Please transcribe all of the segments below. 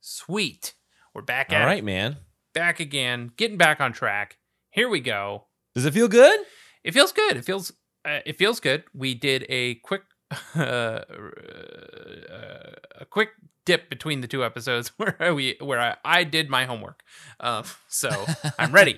Sweet. We're back All at right, it. man. Back again. Getting back on track. Here we go. Does it feel good? It feels good. It feels uh, it feels good. We did a quick uh, uh, a quick dip between the two episodes where we where I, I did my homework. Uh, so I'm ready.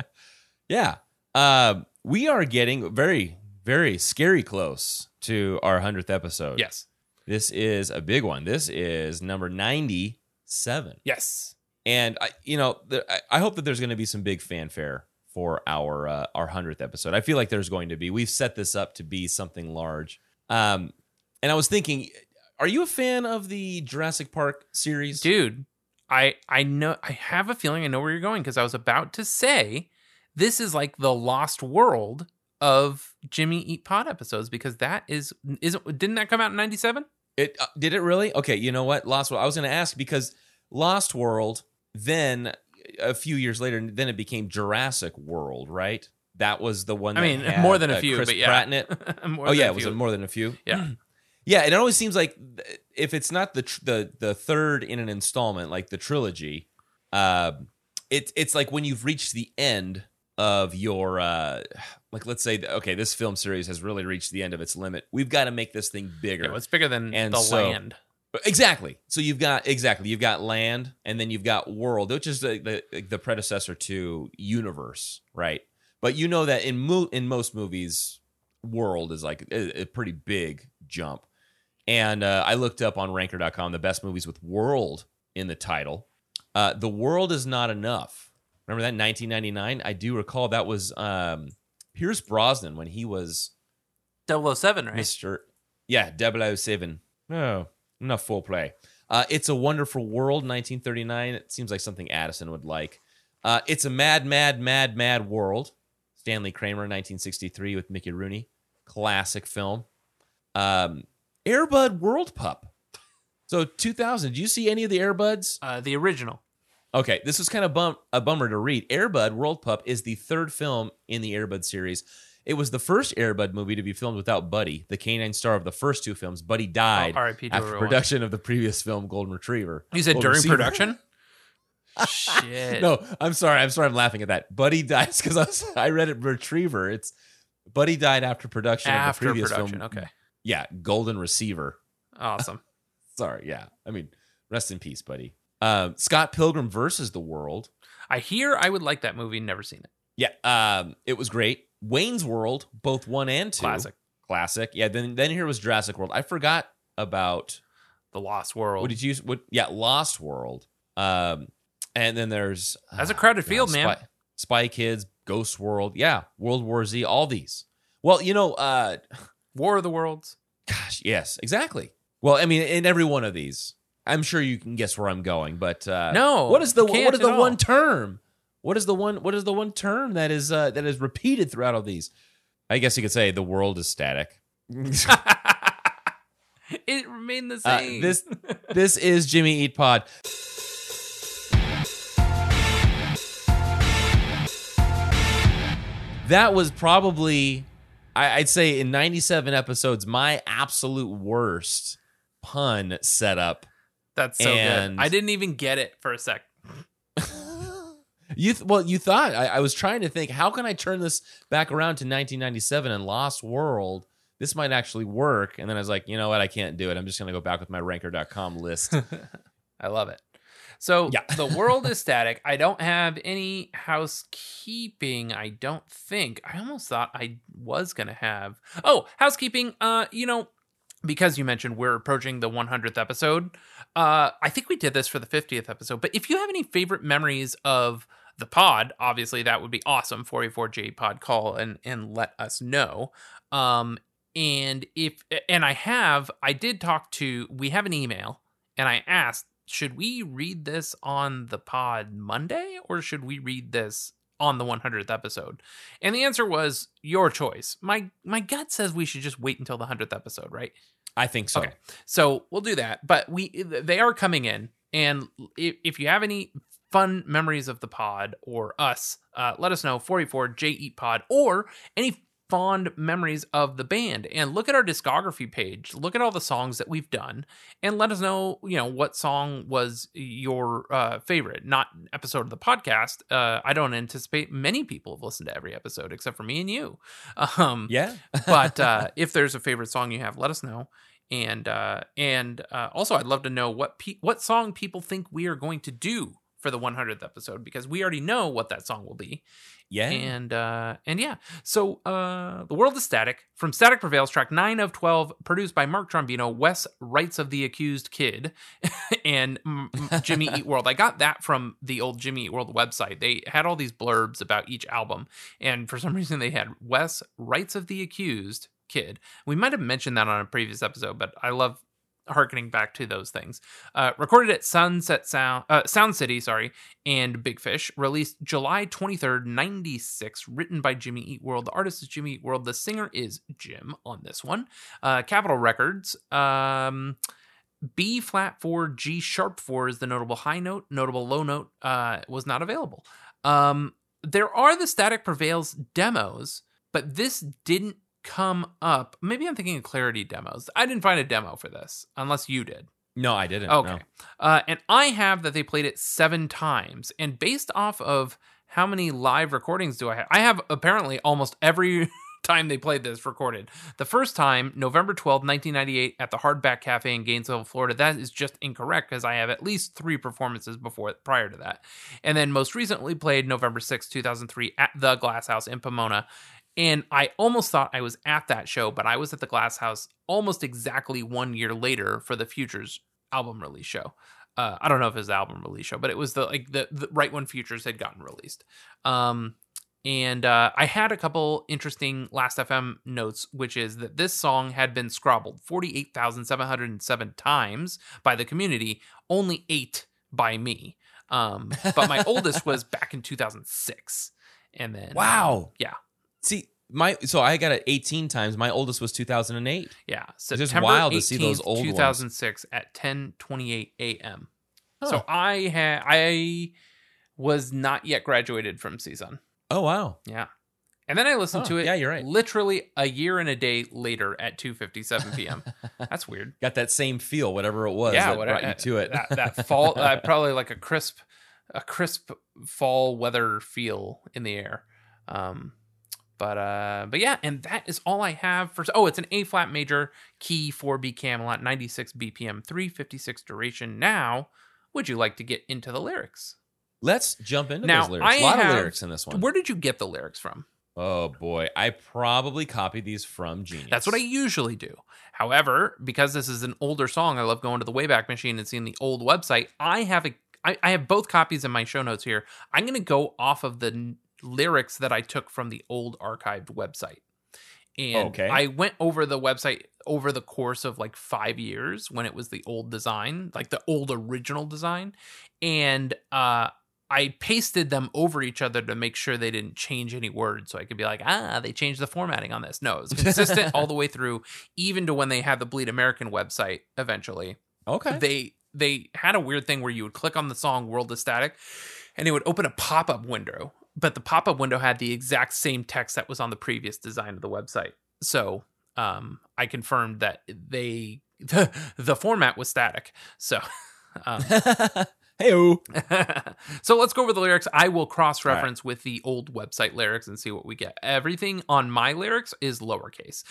yeah. Uh, we are getting very, very scary close to our 100th episode. yes. This is a big one. This is number 97. Yes. And I, you know, the, I, I hope that there's going to be some big fanfare for our uh, our hundredth episode. I feel like there's going to be. We've set this up to be something large. Um, and I was thinking, are you a fan of the Jurassic Park series? Dude, I I know I have a feeling I know where you're going because I was about to say this is like the lost world of Jimmy Eat Pod episodes because that is isn't didn't that come out in 97? It uh, did it really? Okay, you know what? Lost World. I was going to ask because Lost World. Then a few years later, then it became Jurassic World, right? That was the one. I that mean, had, more than a uh, few, but yeah. Pratt in it. More oh yeah, it was more than a few. Yeah. yeah. And it always seems like if it's not the tr- the the third in an installment, like the trilogy, uh, it's it's like when you've reached the end of your uh, like let's say okay, this film series has really reached the end of its limit. We've got to make this thing bigger. Yeah, it's bigger than And the so- land. Exactly. So you've got exactly you've got land, and then you've got world, which is the the, the predecessor to universe, right? But you know that in mo- in most movies, world is like a, a pretty big jump. And uh, I looked up on Ranker.com the best movies with world in the title. Uh, the world is not enough. Remember that 1999? I do recall that was um, Pierce Brosnan when he was 007, right? Mr. Yeah, 007. No, enough full play. Uh, it's a Wonderful World, 1939. It seems like something Addison would like. Uh, it's a Mad, Mad, Mad, Mad World. Stanley Kramer, 1963, with Mickey Rooney. Classic film. Um, Airbud World Pup. So 2000. Do you see any of the Airbuds? Uh, the original. Okay, this was kind of bum- a bummer to read. Airbud World Pup is the third film in the Airbud series. It was the first Airbud movie to be filmed without Buddy, the canine star of the first two films. Buddy died Oh, R.I.P. to after everyone. production of the previous film, Golden Retriever. You said Golden during Receiver. production? Shit. No, I'm sorry. I'm sorry. I'm laughing at that. Buddy dies because I, was- I read it Retriever. It's Buddy died after production After of the previous production. film. Okay. Yeah, Golden Receiver. Awesome. Sorry. Yeah. I mean, rest in peace, Buddy. Um, Scott Pilgrim versus the World. I hear I would like that movie. Never seen it. Yeah, um, it was great. Wayne's World, both one and two, Classic. classic. Yeah, then then here was Jurassic World. I forgot about The Lost World. what did you what? Yeah, Lost World. Um, and then there's That's a ah, crowded God, field, man. Spy, Spy Kids, Ghost World. Yeah, World War Z. All these. Well, you know, uh, War of the Worlds. gosh, yes, exactly. Well, I mean, in every one of these, I'm sure you can guess where I'm going. But uh, No, what is the what is the at one term? What is the one? What is the one term that is uh, that is repeated throughout all these? I guess you could say the world is static. it remained the Uh, same. this this is Jimmy Eat Pod. That was probably, I, I'd say, in 97 episodes, my absolute worst pun setup. That's so and- good. I didn't even get it for a sec. You th- well, you thought I, I was trying to think, how can I turn this back around to 1997 and Lost World? This might actually work. And then I was like, you know what? I can't do it. I'm just going to go back with my ranker.com list. I love it. So Yeah. the world is static. I don't have any housekeeping. I don't think. I almost thought I was gonna have. Oh, housekeeping. Uh, you know, because you mentioned we're approaching the 100th episode. Uh, I think we did this for the 50th episode. But if you have any favorite memories of the pod, obviously that would be awesome. 44J pod call and and let us know. Um, and if and I have, I did talk to. We have an email, and I asked should we read this on the pod Monday or should we read this on the 100th episode? And the answer was your choice. My my gut says we should just wait until the 100th episode, right? I think so. Okay. So we'll do that. But we they are coming in, and if, if you have any fun memories of the pod or us, uh, let us know. 44 J Eat Pod or any fond memories of the band. And look at our discography page. Look at all the songs that we've done and let us know you know what song was your uh, favorite. Not episode of the podcast. Uh, i don't anticipate many people have listened to every episode except for me and you. Um, Yeah. but uh, if there's a favorite song you have let us know. And uh, and uh, also i'd love to know what pe- what song people think we are going to do for the 100th episode because we already know what that song will be. Yeah. and uh and yeah. So uh the world is static from static prevails track 9 of 12 produced by mark trombino wes rights of the accused kid and mm, mm, jimmy eat world. I got that from the old jimmy eat world website. They had all these blurbs about each album and for some reason they had wes rights of the accused kid. We might have mentioned that on a previous episode but i love harkening back to those things. Uh, recorded at Sunset Sound, uh, Sound City, sorry, and Big Fish. Released July 23rd, 96. Written by Jimmy Eat World. The artist is Jimmy Eat World. The singer is Jim on this one. Uh, Capitol Records. Um, B flat 4, G sharp 4 is the notable high note. Notable low note uh, was not available. Um, there are the Static Prevails demos, but this didn't come up. Maybe I'm thinking of Clarity demos. I didn't find a demo for this, unless you did. no, I didn't. Okay. no. Uh, and I have that they played it seven times. And based off of how many live recordings do I have? I have apparently almost every time they played this recorded. The first time, November 12, 1998, at the Hardback Cafe in Gainesville, Florida. That is just incorrect because I have at least three performances before prior to that. And then most recently played November 6, 2003, at the Glass House in Pomona. And I almost thought I was at that show, but I was at the Glass House almost exactly one year later for the Futures album release show. Uh, I don't know if it was the album release show, but it was the like the, the right when Futures had gotten released. Um, and uh, I had a couple interesting Last FM notes, which is that this song had been scrobbled 48,707 times by the community, only eight by me. Um, but my oldest was back in 2006. And then, Wow. yeah. See, my so I got it 18 times. My oldest was 2008. Yeah, just September wild to see those 18th, old ones. 2006 at 10:28 a.m. Huh. So I had I was not yet graduated from CSUN. Oh wow. Yeah. And then I listened Huh, to it yeah, you're right. literally a year and a day later at 2:57 p.m. That's weird. Got that same feel, whatever it was yeah, that what brought you to it. That, that fall uh, probably like a crisp a crisp fall weather feel in the air. Um but uh but yeah, and that is all I have for oh, it's an A flat major key 4B Camelot 96 BPM 356 duration. Now, would you like to get into the lyrics? Let's jump into Now, those lyrics. I A lot have- of lyrics in this one. Where did you get the lyrics from? Oh boy, I probably copied these from Genius. That's what I usually do. However, because this is an older song, I love going to the Wayback Machine and seeing the old website. I have a, I, I have both copies in my show notes here. I'm going to go off of the lyrics that I took from the old archived website, and Okay. I went over the website over the course of like five years when it was the old design, like the old original design, and uh. I pasted them over each other to make sure they didn't change any words. So I could be like, ah, they changed the formatting on this. No, it was consistent all the way through, even to when they had the Bleed American website eventually. Okay. They they had a weird thing where you would click on the song World of Static and it would open a pop-up window. But the pop-up window had the exact same text that was on the previous design of the website. So um I confirmed that they the, the format was static. So um, hey so let's go over the lyrics. I will cross reference with the old website lyrics and see what we get. Everything on my lyrics is lowercase.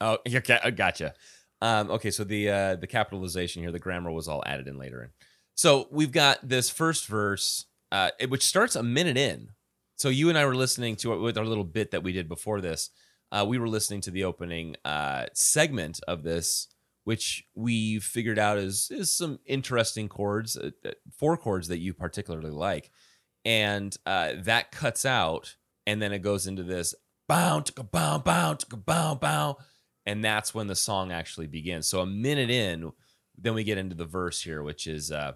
Oh, okay, I gotcha. Um, okay, so the uh, the capitalization here, the grammar was all added in later. So we've got this first verse, uh, it- which starts a minute in. So you and I were listening to it with our little bit that we did before this. Uh, we were listening to the opening uh, segment of this, which we figured out is is some interesting chords, uh, uh, four chords that you particularly like, and uh, that cuts out, and then it goes into this bow, bow, bow, bow, bow, and that's when the song actually begins. So a minute in, then we get into the verse here, which is uh,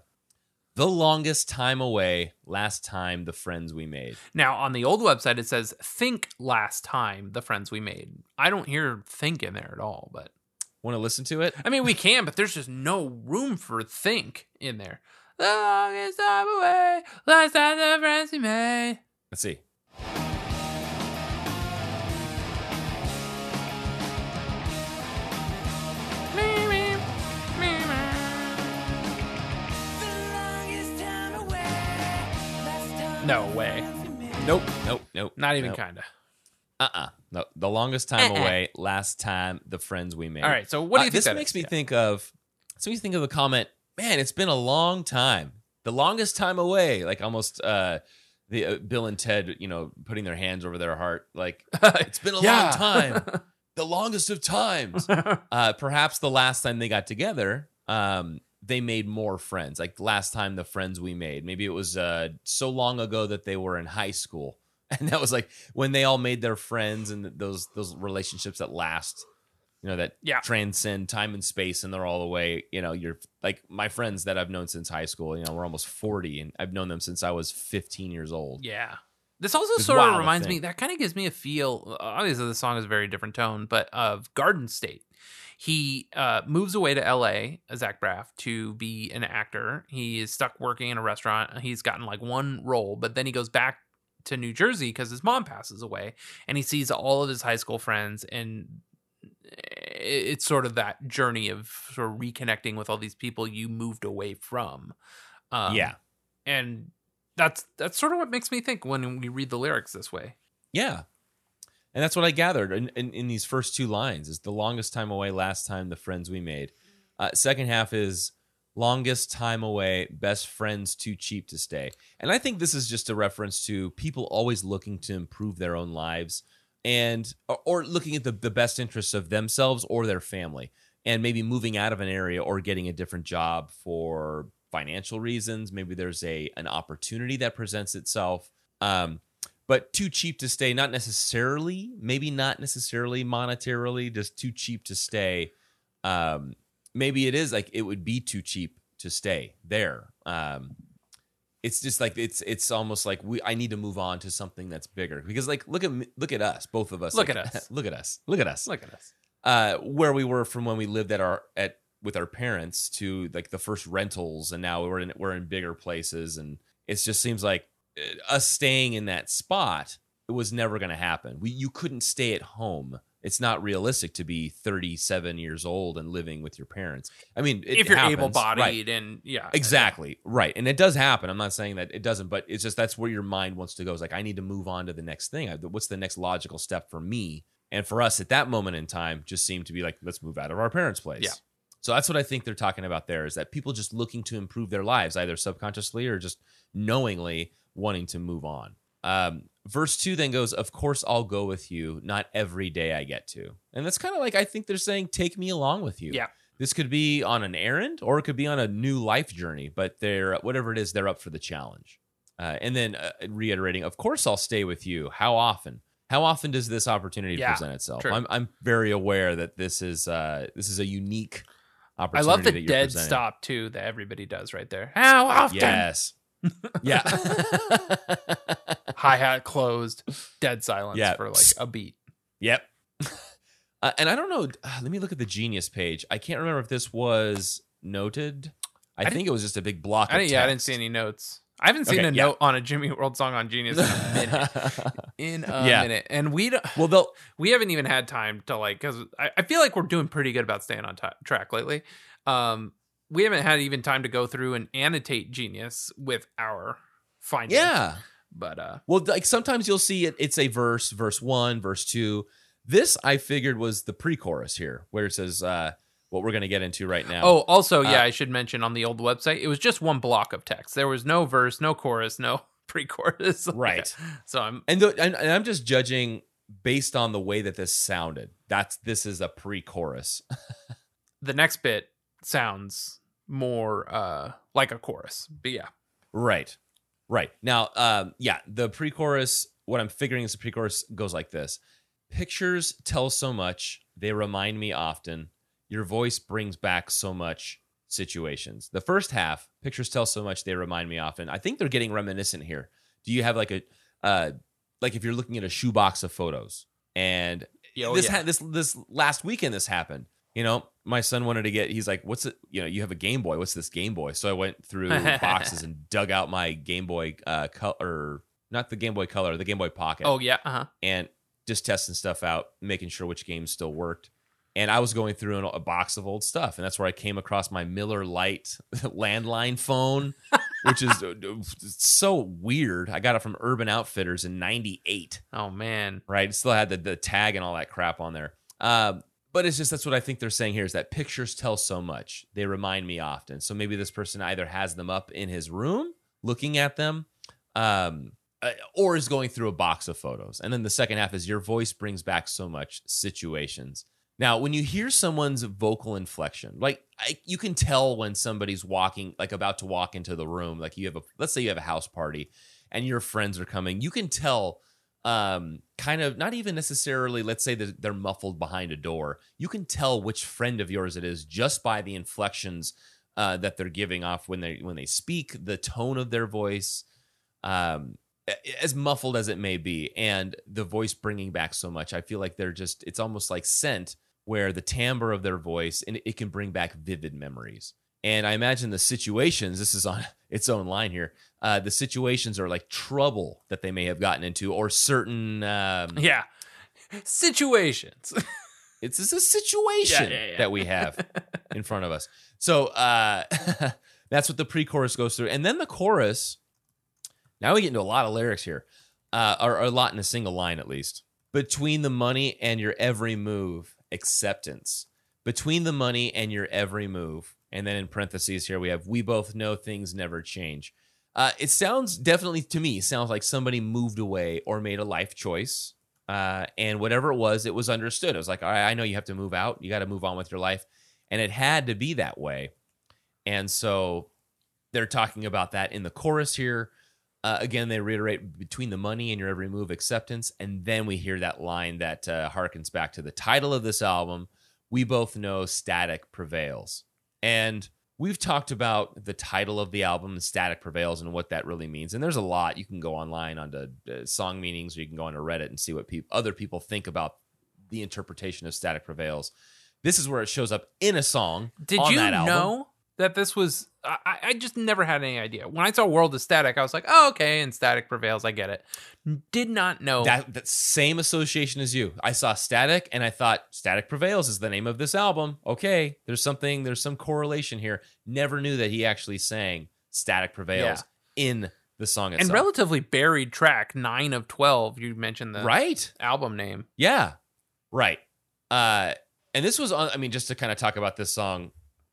the longest time away, last time the friends we made. Now, on the old website, it says, think last time the friends we made. I don't hear think in there at all, but Want to listen to it? I mean, we can, but there's just no room for think in there. The longest time away, last time the friends we made. Let's see. No way. Nope, nope, nope. Not even nope. kind of. Uh-uh. No, the longest time Uh-uh. away. Last time the friends we made. All right. So what do Uh, you think? this makes is? me Yeah. think of. This makes me think of the comment. Man, it's been a long time. The longest time away. Like almost. uh the uh, Bill and Ted, you know, putting their hands over their heart. Like it's been a Yeah. long time. the longest of times. uh, perhaps the last time they got together, um, they made more friends. Like last time the friends we made, maybe it was uh, so long ago that they were in high school, and that was like when they all made their friends and those those relationships that last. You know that Yeah. transcend time and space, and they're all the way. You know, you're like my friends that I've known since high school. You know, we're almost forty, and I've known them since I was fifteen years old. Yeah. This also sort of reminds me, that kind of gives me a feel. Obviously, the song is a very different tone, but of Garden State. He uh, moves away to LA, Zach Braff, to be an actor. He is stuck working in a restaurant. He's gotten like one role, but then he goes back to New Jersey because his mom passes away and he sees all of his high school friends. And it's sort of that journey of sort of reconnecting with all these people you moved away from. Um, yeah, and that's that's sort of what makes me think when we read the lyrics this way. Yeah. And that's what I gathered in, in, in these first two lines is the longest time away, last time the friends we made. Uh, second half is longest time away, best friends too cheap to stay. And I think this is just a reference to people always looking to improve their own lives and or, looking at the, the best interests of themselves or their family and maybe moving out of an area or getting a different job for financial reasons. Maybe there's a an opportunity that presents itself. Um, but too cheap to stay, not necessarily, maybe not necessarily monetarily, just too cheap to stay. Um, maybe it is like it would be too cheap to stay there. Um, it's just like it's it's almost like we I need to move on to something that's bigger because like look at me, look at us both of us Look like, at us. look at us look at us Look at us. uh, where we were from when we lived at our at with our parents to like the first rentals, and now we're in we're in bigger places, and it just seems like Uh, us staying in that spot it was never going to happen. We you couldn't stay at home. It's not realistic to be 37 years old and living with your parents. I mean, if you're able right. bodied and yeah, Exactly. Right. And it does happen. I'm not saying that it doesn't, but it's just that's where your mind wants to go. It's like, I need to move on to the next thing. What's the next logical step for me? And for us at that moment in time, just seemed to be like, let's move out of our parents' place. Yeah. So that's what I think they're talking about there is that people just looking to improve their lives, either subconsciously or just knowingly wanting to move on. Um, verse two then goes, Of course, I'll go with you, not every day I get to. And that's kind of like, I think they're saying, Take me along with you. Yeah. This could be on an errand or it could be on a new life journey, but they're, whatever it is, they're up for the challenge. Uh, and then uh, reiterating, Of course, I'll stay with you. How often? How often does this opportunity Yeah, present itself? true. I'm, I'm very aware that this is uh, this is a unique opportunity. I love the dead presenting. stop too that everybody does right there. How often? Yes. Yeah. Hi hat closed, dead silence Yeah. for like a beat. Yep. Uh, and I don't know. uh, let me look at the Genius page. I can't remember if this was noted. I, I think it was just a big block. I yeah, I didn't see any notes. I haven't seen Okay, a yeah. note on a Jimmy World song on Genius in a minute. In a Yeah. minute, and we don't, well, they'll. we haven't even had time to like because I, I feel like we're doing pretty good about staying on ti track lately. Um, we haven't had even time to go through and annotate Genius with our findings. Yeah. but uh, Well, like sometimes you'll see it. It's a verse, verse one, verse two. This I figured was the pre-chorus here, where it says uh, what we're going to get into right now. oh, also, yeah, Uh, I should mention on the old website, it was just one block of text. There was no verse, no chorus, no pre-chorus. right. So I'm and and I'm just judging based on the way that this sounded. That's this is a pre-chorus. the next bit sounds more uh like a chorus. But yeah. Right. Right. Now, um, yeah, the pre chorus, what I'm figuring is the pre chorus goes like this Pictures tell so much, they remind me often. Your voice brings back so much situations. The first half, pictures tell so much, they remind me often. I think they're getting reminiscent here. Do you have like a, uh, like if you're looking at a shoebox of photos and Yo, this yeah. ha- this this last weekend this happened. You know, my son wanted to get. He's like, "What's it? You know, you have a Game Boy. What's this Game Boy?" So I went through boxes and dug out my Game Boy uh, color, not the Game Boy Color, the Game Boy Pocket, oh yeah, uh-huh. and just testing stuff out, making sure which games still worked. And I was going through an, a box of old stuff, and that's where I came across my Miller Lite landline phone which is so weird. I got it from Urban Outfitters in '98. Oh man. Right, it still had the, the tag and all that crap on there. Uh, but it's just that's what I think they're saying here is that pictures tell so much. They remind me often. So maybe this person either has them up in his room, looking at them, um, uh, or is going through a box of photos. And then the second half is your voice brings back so much situations. Now, when you hear someone's vocal inflection, like I, you can tell when somebody's walking, like about to walk into the room, like you have a, let's say you have a house party and your friends are coming, you can tell um kind of not even necessarily let's say that they're muffled behind a door. You can tell which friend of yours it is just by the inflections uh that they're giving off when they when they speak the tone of their voice um as muffled as it may be and the voice bringing back so much. I feel like they're just it's almost like scent where the timbre of their voice and it can bring back vivid memories and i imagine the situations this is on its own line here uh, the situations are like trouble that they may have gotten into or certain um, Yeah. Situations. it's, it's a situation Yeah, yeah, yeah. that we have in front of us so uh, that's what the pre-chorus goes through and then the chorus now we get into a lot of lyrics here uh, or, or a lot in a single line at least between the money and your every move acceptance between the money and your every move and then in parentheses here we have we both know things never change. Uh, it sounds definitely to me sounds like somebody moved away or made a life choice. Uh, and whatever it was it was understood. It was like all right i know you have to move out. You got to move on with your life. And it had to be that way. And so they're talking about that in the chorus here. Uh, again they reiterate between the money and your every move acceptance. And then we hear that line that uh, harkens back to the title of this album we both know static prevails and we've talked about the title of the album static prevails and what that really means and there's a lot you can go online onto uh, song meanings or you can go onto reddit and see what peop other people think about the interpretation of static prevails this is where it shows up in a song Did on you that album. know that this was? I, I just never had any idea. When I saw World of Static, I was like, oh, okay, and Static prevails. I get it. Did not know. that, that same association as you. I saw Static and I thought Static Prevails is the name of this album. Okay, there's something, there's some correlation here. Never knew that he actually sang Static Prevails in the song and itself. relatively buried track, nine of 12. You mentioned the right? album name. Yeah, right. Uh, and this was on. I mean, just to kind of talk about this song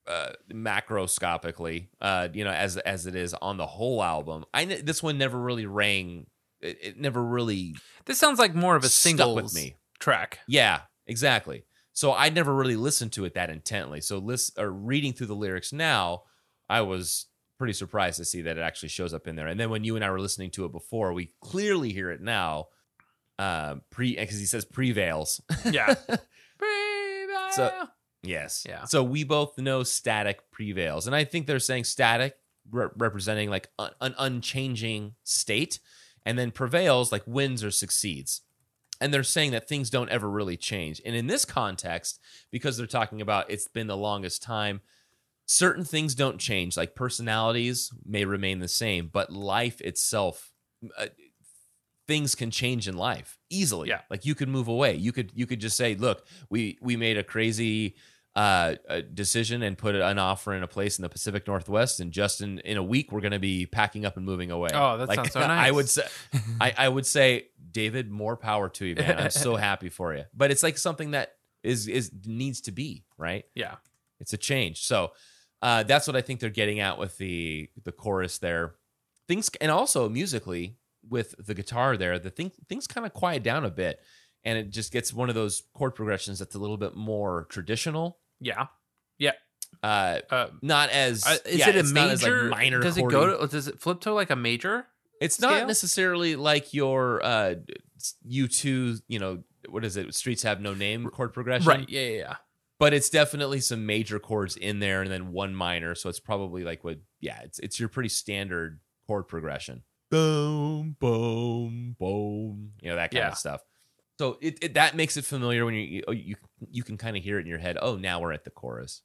uh, macroscopically, uh, you know, as as it is on the whole album. I this one never really rang. It, it never really This sounds like more of a single with me. track. Yeah, exactly. So I never really listened to it that intently. So list or reading through the lyrics now, I was pretty surprised to see that it actually shows up in there. And then when you and I were listening to it before, we clearly hear it now. Uh, pre because he says prevails. Yeah. So- yes. Yeah. So we both know static prevails, and I think they're saying static re- representing like un- an unchanging state, and then prevails like wins or succeeds. And they're saying that things don't ever really change. And in this context, because they're talking about it's been the longest time, certain things don't change. Like personalities may remain the same, but life itself, uh, things can change in life easily. Yeah. Like you could move away. You could you could just say, look, we we made a crazy uh, a decision and put an offer in a place in the Pacific Northwest, and just in, in a week we're going to be packing up and moving away. Oh, that sounds so nice. I would say, I, I would say, David, more power to you, man. I'm so happy for you. But it's like something that is is needs to be right. Yeah. It's a change. So uh, that's what I think they're getting at with the the chorus there. Things and also musically with the guitar there, the thing things kind of quiet down a bit, and it just gets one of those chord progressions that's a little bit more traditional. Yeah. Uh, Uh, not as uh, is yeah, it a not as, like, major? minor. does it go to? Does it flip to like a major? It's not necessarily like your uh U two, you know, what is it? Streets have no name chord progression. Right. Yeah. Yeah. yeah. But it's definitely some major chords in there and then one minor. So it's probably like what yeah, it's it's your pretty standard chord progression. Boom, boom, boom. You know, that kind Yeah. of stuff. So it, it that makes it familiar when you you you, you can kind of hear it in your head. Oh, now we're at the chorus.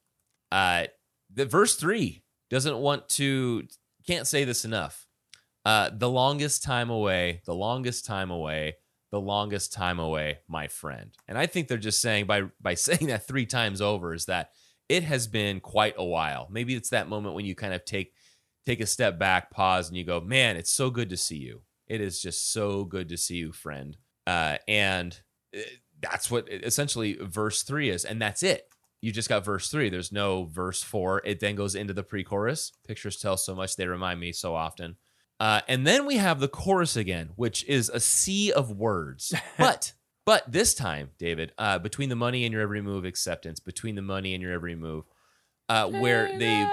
Uh the verse three doesn't want to can't say this enough. Uh, the longest time away, the longest time away, the longest time away, my friend. And I think they're just saying by by saying that three times over is that it has been quite a while. Maybe it's that moment when you kind of take take a step back, pause, and you go, man, it's so good to see you. It is just so good to see you, friend. Uh, and uh, that's what essentially verse three is. And that's it. You just got verse three. There's no verse four. It then goes into the pre chorus. Pictures tell so much. They remind me so often. Uh, and then we have the chorus again, which is a sea of words. But but this time, David, uh, between the money and your every move acceptance, between the money and your every move, uh, where they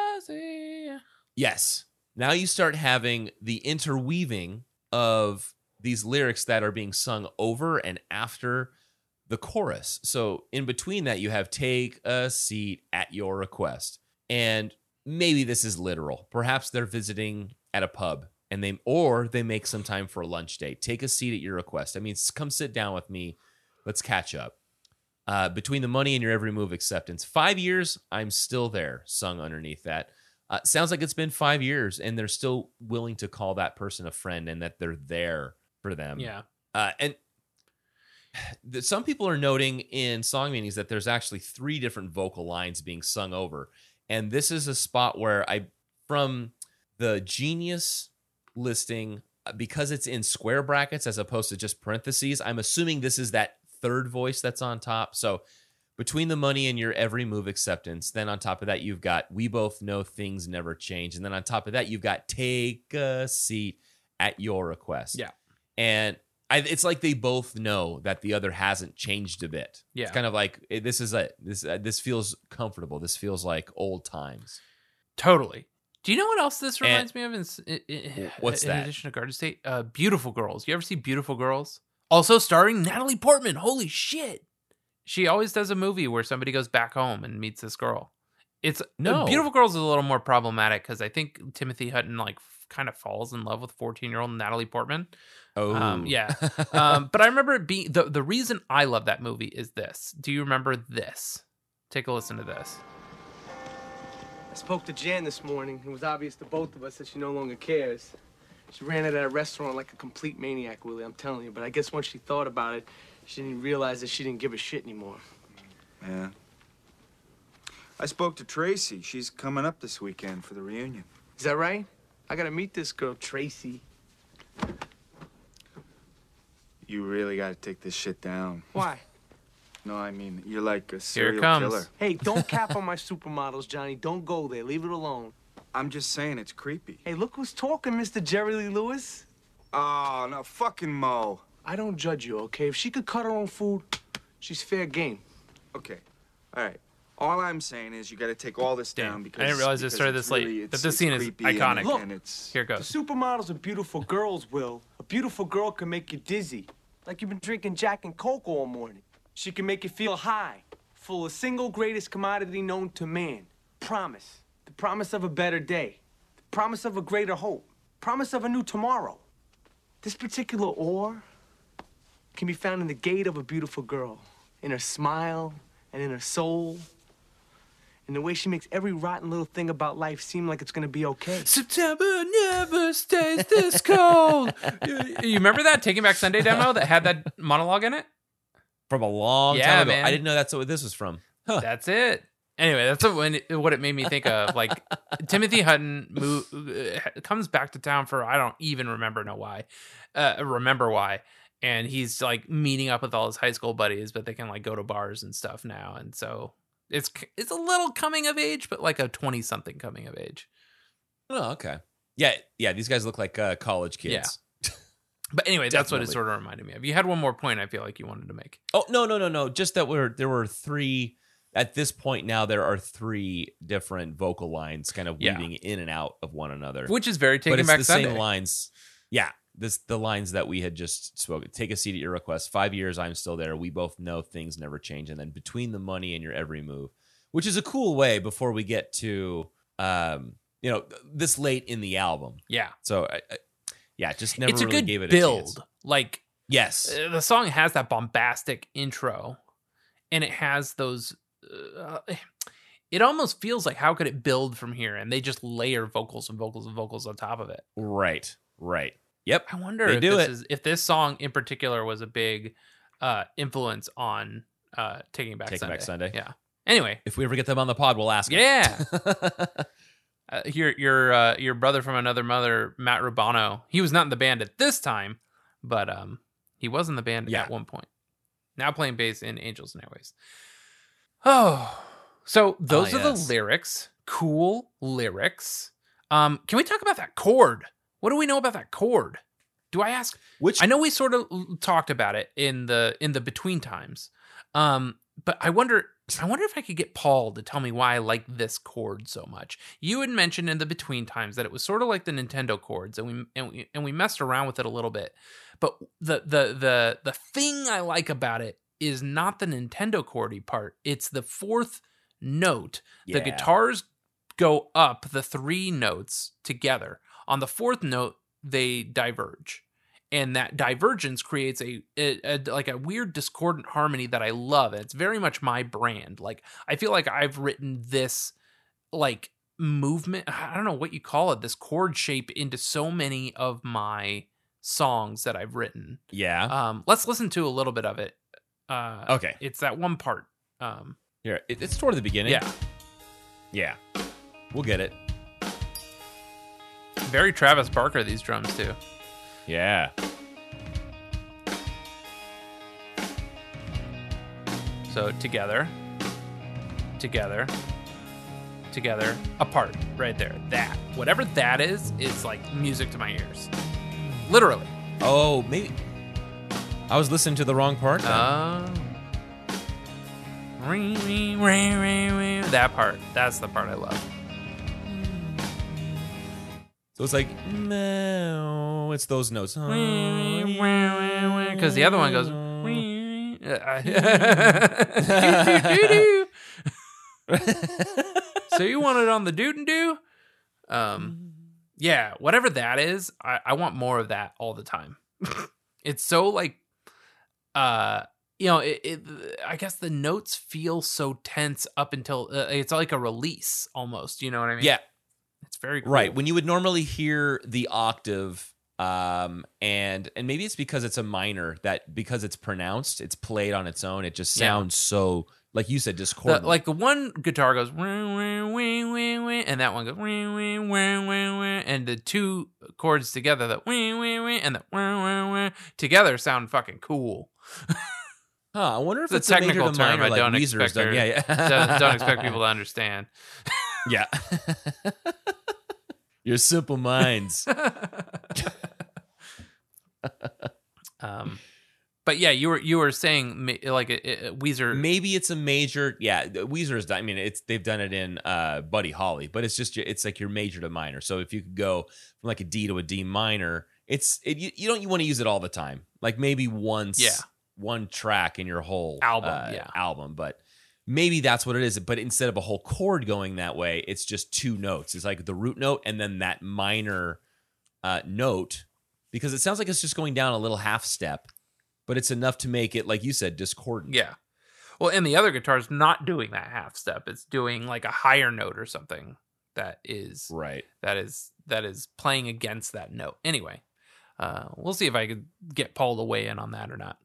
yes, now you start having the interweaving of these lyrics that are being sung over and after the chorus. So in between that, you have take a seat at your request, and maybe this is literal. Perhaps they're visiting at a pub and they or they make some time for a lunch date. Take a seat at your request. I mean, come sit down with me. Let's catch up. Uh, between the money and your every move acceptance, five years, I'm still there. Sung underneath that. Uh, sounds like it's been five years, and they're still willing to call that person a friend, and that they're there for them. Yeah. Uh, and th- some people are noting in song meanings that there's actually three different vocal lines being sung over, and this is a spot where I, from the Genius listing uh, because it's in square brackets as opposed to just parentheses. I'm assuming this is that third voice that's on top. So between the money and your every move acceptance, then on top of that, you've got we both know things never change. And then on top of that, you've got take a seat at your request. Yeah. And I, it's like they both know that the other hasn't changed a bit. Yeah. It's kind of like eh, this is it. This uh, this feels comfortable. This feels like old times. Totally. Do you know what else this And- reminds me of? In, s- i- i- What's in that? addition to Garden State, uh, Beautiful Girls. You ever see Beautiful Girls? Also starring Natalie Portman. Holy shit! She always does a movie where somebody goes back home and meets this girl. It's No. Beautiful Girls is a little more problematic because I think Timothy Hutton like f- kind of falls in love with fourteen year old Natalie Portman. Oh, Um, yeah. Um, but I remember it being the the reason I love that movie is this. Do you remember this? Take a listen to this. I spoke to Jan this morning. It was obvious to both of us that she no longer cares. She ran it at a restaurant like a complete maniac, Willie, I'm telling you. But I guess once she thought about it, she didn't realize that she didn't give a shit anymore. Yeah. I spoke to Tracy. She's coming up this weekend for the reunion. Is that right? I gotta meet this girl, Tracy. You really gotta take this shit down. Why? No, I mean, you're like a Here serial it comes. killer. Hey, don't cap on my supermodels, Johnny. Don't go there. Leave it alone. I'm just saying it's creepy. Hey, look who's talking, Mr. Jerry Lee Lewis. Oh, no, fucking Mo. I don't judge you, okay? If she could cut her own food, she's fair game. Okay. All right. All I'm saying is you gotta take all this Damn, down because I didn't realize it because started this late, really- but this scene is creepy and- iconic. Look, and it's Here it The goes. supermodels are beautiful girls, Will. A beautiful girl can make you dizzy. Like you've been drinking Jack and Coke all morning. She can make you feel high, full of single greatest commodity known to man. Promise. The promise of a better day. The promise of a greater hope. Promise of a new tomorrow. This particular ore can be found in the gait of a beautiful girl, in her smile and in her soul, in the way she makes every rotten little thing about life seem like it's gonna be okay. September never stays this cold. you you remember that Taking Back Sunday demo that had that monologue in it? from a long Yeah, time ago. man. I didn't know that's what this was from. Huh. That's it. Anyway, that's what, it, what it made me think of. Like Timothy Hutton mo- uh, comes back to town for I don't even remember know why, uh, remember why, and he's like meeting up with all his high school buddies, but they can like go to bars and stuff now, and so it's it's a little coming of age, but like a twenty something coming of age. Oh, okay. Yeah, yeah. These guys look like uh, college kids. But anyway, that's what it sort of reminded me of. You had one more point I feel like you wanted to make. Oh no, no, no, no. Just that we're there were three at this point now. There are three different vocal lines, kind of Yeah. weaving in and out of one another. Which is very but taken it's back the Sunday. same lines. Yeah, this the lines that we had just spoken. Take a seat at your request. Five years, I'm still there. We both know things never change. And then between the money and your every move, which is a cool way before we get to um, you know, this late in the album. Yeah. So I, I, yeah, just never it's a really good gave it a build. chance. Like Yes. uh, the song has that bombastic intro and it has those uh, it almost feels like how could it build from here and they just layer vocals and vocals and vocals on top of it Right. Right. Yep. i wonder if this is if this song in particular was a big uh influence on uh taking back Taking sunday Back Sunday? yeah anyway If we ever get them on the pod, we'll ask. yeah uh, your your uh, your brother from another mother, Matt Rubano. He was not in the band at this time, but um, he was in the band Yeah. at one point. Now playing bass in Angels and Airwaves. Oh, so those Ah, are yes. the lyrics. Cool lyrics. Um, can we talk about that chord? What do we know about that chord? Do I ask? Which I know we sort of talked about it in the in the between times. Um, but I wonder I wonder if I could get Paul to tell me why I like this chord so much. You had mentioned in the between times that it was sort of like the Nintendo chords and we and we and we messed around with it a little bit. But the the the the thing I like about it is not the Nintendo chordy part. It's the fourth note. The guitars go up the three notes together. On the fourth note, they diverge and that divergence creates a, a, a- like a weird discordant harmony that I love. And it's very much my brand. Like I feel like I've written this like movement. I don't know what you call it. This chord shape into so many of my songs that I've written. yeah. Um, let's listen to a little bit of it. Uh, okay. it's that one part. Um, Here, it, it's toward the beginning. yeah, Yeah. We'll get it. Very Travis Barker. These drums too. Yeah. So together, together, together, apart, right there. That. Whatever that is, is like music to my ears. Literally. Oh, maybe. I was listening to the wrong part. Oh. Ring. That part. That's the part I love. So it's like, no, it's those notes. Because the other one goes. so you want it on the doot and do? Um, yeah, whatever that is, I, I want more of that all the time. it's so like, uh, you know, it, it. I guess the notes feel so tense up until uh, it's like a release almost. You know what I mean? Yeah, very cool. right. When you would normally hear the octave, um, and and maybe it's because it's a minor that because it's pronounced, it's played on its own. It just Yeah. sounds so like you said, The, discordant. like the one guitar goes and that one goes and the two chords together the "Wah, wah, wah," and the together sound fucking cool. huh, I wonder if It's a it's, a technical to term minor I like don't Weezer's expect done. Yeah, yeah. don't, don't expect people to understand. Yeah. Your simple minds. um, but yeah, you were you were saying like a, a Weezer. Maybe it's a major. Yeah, Weezer is. I mean, it's they've done it in uh, Buddy Holly, but it's just it's like your major to minor. So if you could go from like a D to a D minor, it's it, you, you don't you want to use it all the time. Like maybe once, Yeah. one track in your whole Album, uh, yeah. album, but. Maybe that's what it is, but instead of a whole chord going that way, it's just two notes. It's like the root note and then that minor uh, note, because it sounds like it's just going down a little half step, but it's enough to make it, like you said, discordant. yeah. Well, and the other guitar is not doing that half step. It's doing like a higher note or something that is Right. that is that is playing against that note. Anyway, uh, we'll see if I could get Paul to weigh in on that or not.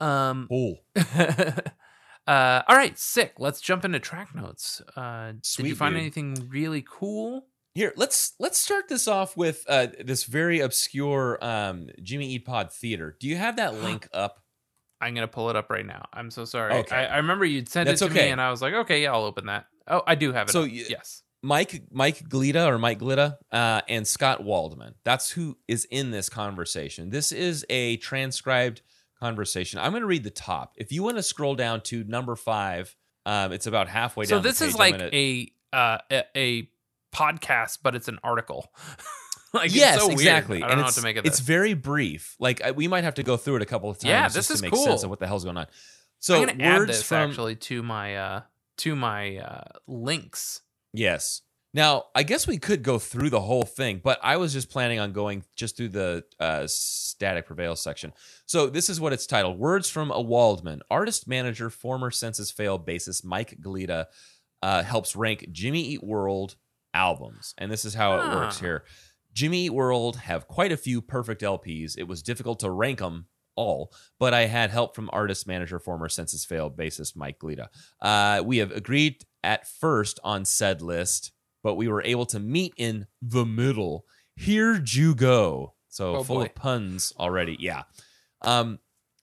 Um, Oh, uh, all right, sick. Let's jump into track notes. Uh, did you find dude. anything really cool? Here, let's let's start this off with uh, this very obscure um, Jimmy Eat Pod Theater. Do you have that link up? I'm gonna pull it up right now. I'm so sorry. Okay. I, I remember you'd sent That's it to okay. me, and I was like, okay, yeah, I'll open that. Oh, I do have it. So y- yes, Mike Mike Glita or Mike Glita uh, and Scott Waldman. That's who is in this conversation. This is a transcribed conversation. I'm going to read the top. If you want to scroll down to number five, um, it's about halfway so down. So this is like gonna- a, uh, a a podcast, but it's an article. like yes, it's so weird. exactly. I don't and know it's, to make of it's very brief. Like I, we might have to go through it a couple of times. Yeah, just this to is make cool. sense of what the hell's going on. So I'm words this from actually to my uh to my uh links. Yes. Now, I guess we could go through the whole thing, but I was just planning on going just through the uh, static prevail section. So this is what it's titled: "Words from a Waldman, artist manager, former Senses Fail bassist Mike Glita uh, helps rank Jimmy Eat World albums, and this is how it works here. Jimmy Eat World have quite a few perfect LPs. It was difficult to rank them all, but I had help from artist manager, former Senses Fail bassist Mike Glita. Uh, we have agreed at first on said list. But we were able to meet in the middle. Here you go. So Oh, full boy. of puns already. Yeah. Um,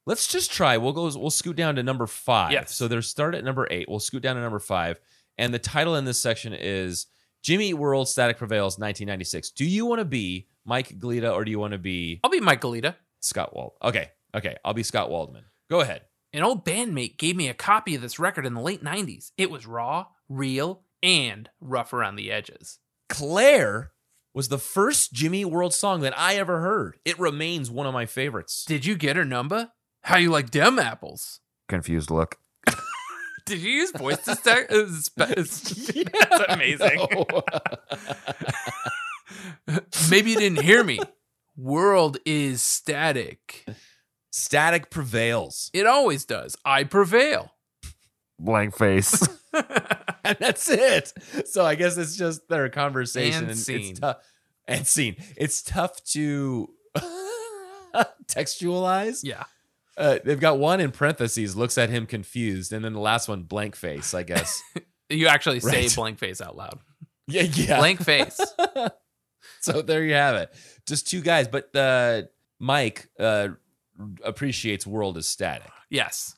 let's just try. We'll go. We'll scoot down to number five. Yes. So they're start at number eight. We'll scoot down to number five, and the title in this section is Jimmy World Static Prevails 1996. Do you want to be Mike Glita or do you want to be I'll be Mike Glita. Scott Wald? Okay. Okay. I'll be Scott Waldman. Go ahead. An old bandmate gave me a copy of this record in the late 90s. It was raw, real, and rough around the edges. Claire was the first Jimmy World song that I ever heard. It remains one of my favorites. Did you get her number? How you like dem apples? Confused look. Did you use voice to start? Uh, That's amazing. Maybe you didn't hear me. World is static. Static prevails. It always does. I prevail. Blank face. and that's it. So I guess it's just their conversation And and, scene. It's tough. And scene. It's tough to textualize. Yeah. Uh, they've got one in parentheses, looks at him confused, and then the last one, blank face, I guess. You actually say Right. blank face out loud. yeah, yeah. Blank face. So there you have it. Just two guys, but uh, Mike uh, appreciates world is static. Yes.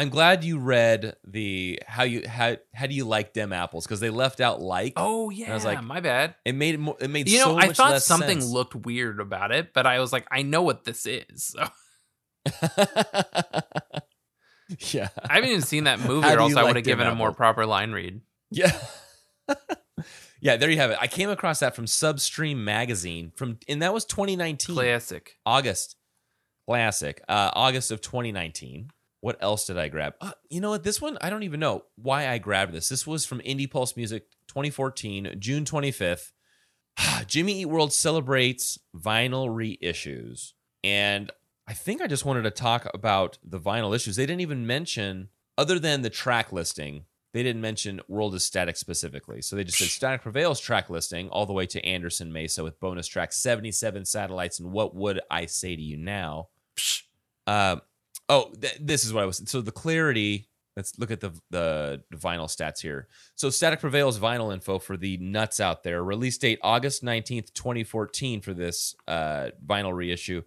I'm glad you read the how you how how do you like them apples because they left out like. Oh yeah. I was like, my bad. It made it, more, it made You so know, I much thought something sense. looked weird about it, but I was like, I know what this is. So yeah. I haven't even seen that movie, or else I like would have given a more proper line read. Yeah. yeah, there you have it. I came across that from Substream magazine from and that was 2019. Classic. August. Classic. Uh August of 2019. What else did I grab? Uh, you know what? This one I don't even know why I grabbed this. This was from Indie Pulse Music 2014, June 25th. Jimmy Eat World celebrates vinyl reissues. And I think I just wanted to talk about the vinyl issues. They didn't even mention, other than the track listing, they didn't mention World is Static specifically. So they just said Static Prevails track listing all the way to Anderson Mesa with bonus track 77 satellites and What Would I Say to You Now? Psh. Oh, th- this is what I was. So the clarity. Let's look at the the vinyl stats here. So Static Prevails vinyl info for the nuts out there. Release date August nineteenth, twenty fourteen for this uh, vinyl reissue.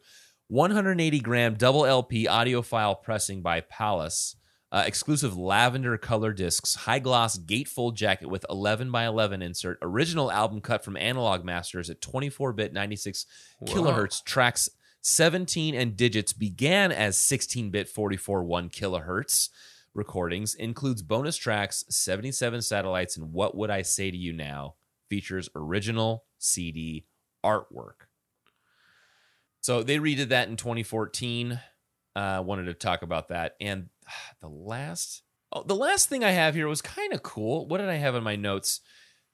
One hundred eighty gram double LP audiophile pressing by Pallas. Uh, exclusive lavender color discs, high gloss gatefold jacket with 11 by 11 insert, original album cut from Analog Masters at 24 bit 96 Whoa. kilohertz. Tracks 17 and digits began as 16 bit 44 1 kilohertz recordings. Includes bonus tracks, 77 satellites, and What Would I Say to You Now? Features original CD artwork. So they redid that in 2014. Uh, wanted to talk about that. And the last, oh, the last thing I have here was kind of cool. What did I have in my notes?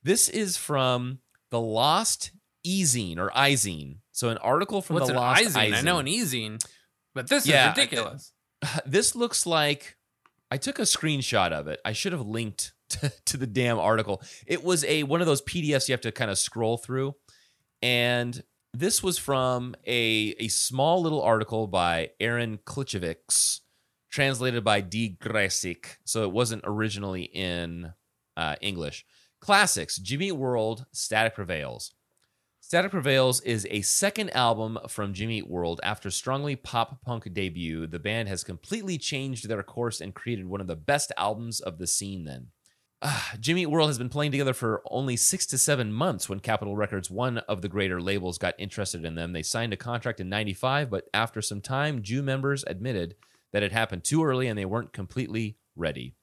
This is from the Lost Ezine or Izine. So an article from What's the an Lost izine? I know an ezine, but this Yeah, is ridiculous. this looks like I took a screenshot of it. I should have linked to, to the damn article. It was a one of those PDFs you have to kind of scroll through, and this was from a a small little article by Aaron Klichovics, translated by D. Gresick. So it wasn't originally in uh, English. Classics: Jimmy World, Static Prevails. Static Prevails is a second album from Jimmy Eat World. After strongly pop punk debut, the band has completely changed their course and created one of the best albums of the scene then. Ah, Jimmy Eat World has been playing together for only six to seven months when Capitol Records, one of the greater labels, got interested in them. They signed a contract in 95, but after some time, Jew members admitted that it happened too early and they weren't completely ready.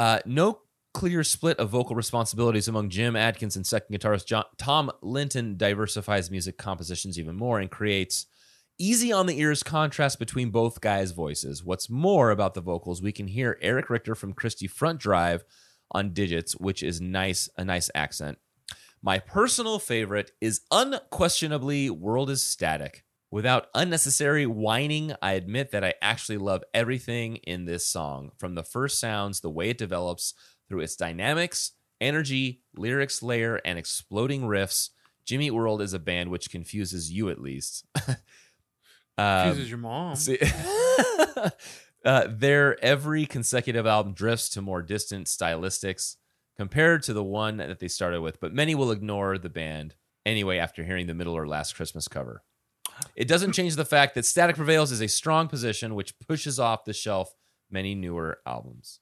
Uh, no clear split of vocal responsibilities among Jim Adkins and second guitarist John, Tom Linton diversifies music compositions even more and creates easy on the ears contrast between both guys' voices. What's more about the vocals, we can hear Eric Richter from Christie Front Drive on digits, which is nice, a nice accent. My personal favorite is unquestionably World is Static. Without unnecessary whining, I admit that I actually love everything in this song, from the first sounds, the way it develops, through its dynamics, energy, lyrics layer, and exploding riffs. Jimmy World is a band which confuses you at least. Um, Confuses your mom. See, uh, their every consecutive album drifts to more distant stylistics. compared to the one that they started with, but many will ignore the band anyway after hearing the middle or last Christmas cover. It doesn't change the fact that Static Prevails is a strong position which pushes off the shelf many newer albums.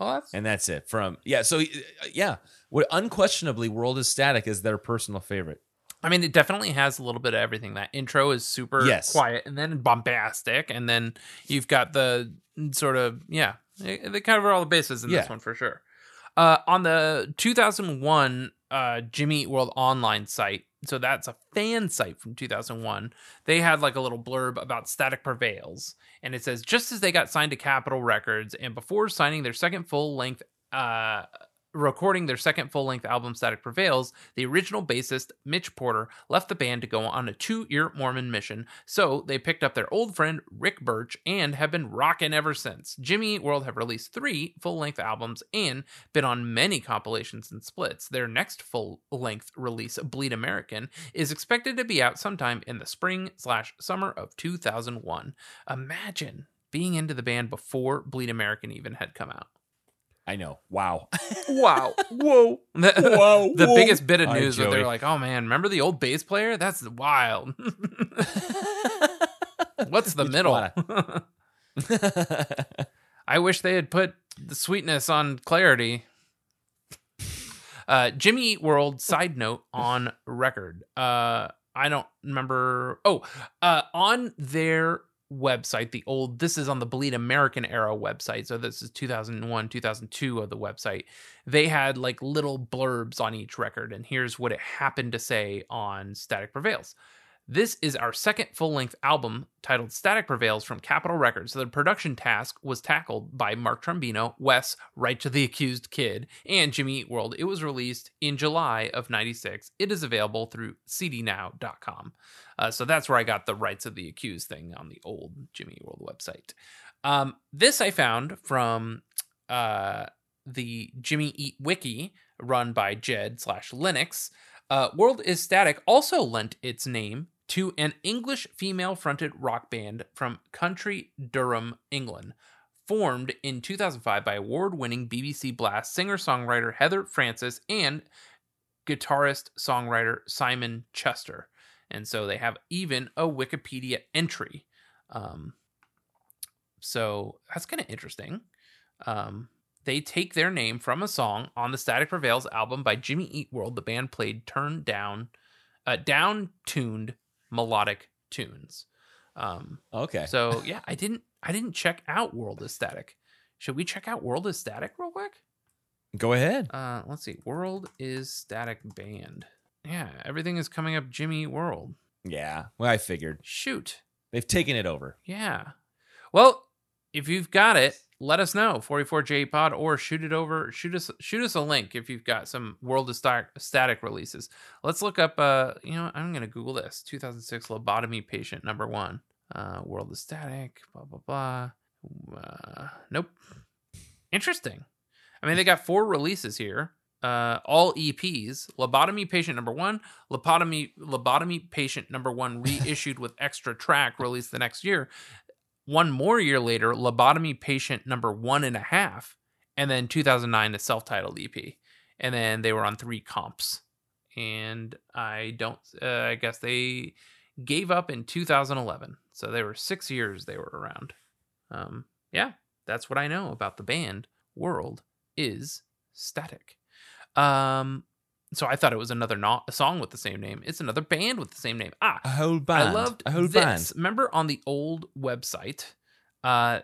Well, that's And that's it. From yeah, so uh, yeah, what unquestionably World is Static is their personal favorite. I mean, it definitely has a little bit of everything. That intro is super Yes. quiet and then bombastic, and then you've got the sort of yeah, they cover all the bases in this one for sure. Uh, on the 2001 uh, Jimmy Eat World online site, so that's a fan site from 2001. They had like a little blurb about Static Prevails, and it says just as they got signed to Capitol Records, and before signing their second full length. Uh, recording their second full length album, Static Prevails, the original bassist, Mitch Porter, left the band to go on a two year Mormon mission, so they picked up their old friend Rick Burch and have been rocking ever since. Jimmy Eat World have released three full length albums and been on many compilations and splits. Their next full length release, Bleed American, is expected to be out sometime in the spring slash summer of 2001. Imagine being into the band before Bleed American even had come out. I know. Wow. Wow. Whoa. The, Whoa, the whoa. biggest bit of news that they're like, oh man, remember the old bass player? That's wild. What's the middle? I wish they had put the sweetness on clarity. Uh, Jimmy Eat World side note on record. Uh, I don't remember. Oh, uh, on their website, the old, this is on the Bleed American era website. So this is 2001, 2002 of the website. They had like little blurbs on each record. And here's what it happened to say on Static Prevails. This is our second full length album titled Static Prevails from Capitol Records. The production task was tackled by Mark Trombino, Wes, Rights of the Accused Kidd, and Jimmy Eat World. It was released in July of 96. It is available through cdnow.com. Uh, so that's where I got the Rights of the Accused thing on the old Jimmy Eat World website. Um, this I found from uh, the Jimmy Eat Wiki run by Jed slash Linux. Uh, World is Static also lent its name to an English female fronted rock band from County Durham, England. Formed in 2005 by award winning BBC Blast singer songwriter Heather Francis and guitarist songwriter Simon Chester. And so they have even a Wikipedia entry. Um, so that's kind of interesting. Um, they take their name from a song on the Static Prevails album by Jimmy Eat World. The band played turned down, uh, down tuned melodic tunes. Um, okay. so yeah, I didn't, I didn't check out World is Static. Should we check out World is Static real quick? Go ahead. Uh, let's see. World is Static Band. Yeah, everything is coming up Jimmy World. Yeah. Well, I figured Shoot. they've taken it over. Yeah. Well, if you've got it, let us know. 44J Pod or shoot it over. Shoot us shoot us a link if you've got some World of Static, static releases. Let's look up uh you know, I'm going to google this. 2006 lobotomy patient number 1. Uh World of Static blah blah blah. Uh, nope. Interesting. I mean, they got four releases here. Uh, all EPs. Lobotomy patient number one, lobotomy lobotomy patient number one reissued with extra track released the next year. One more year later, lobotomy patient number one and a half, and then 2009 the self-titled EP, and then they were on three comps. And I don't. Uh, I guess they gave up in 2011, so they were six years they were around. Um, yeah, that's what I know about the band. World is static. Um, so I thought it was another no- a song with the same name. It's another band with the same name. Ah, A whole band. I loved a whole this. band. Remember on the old website? Uh,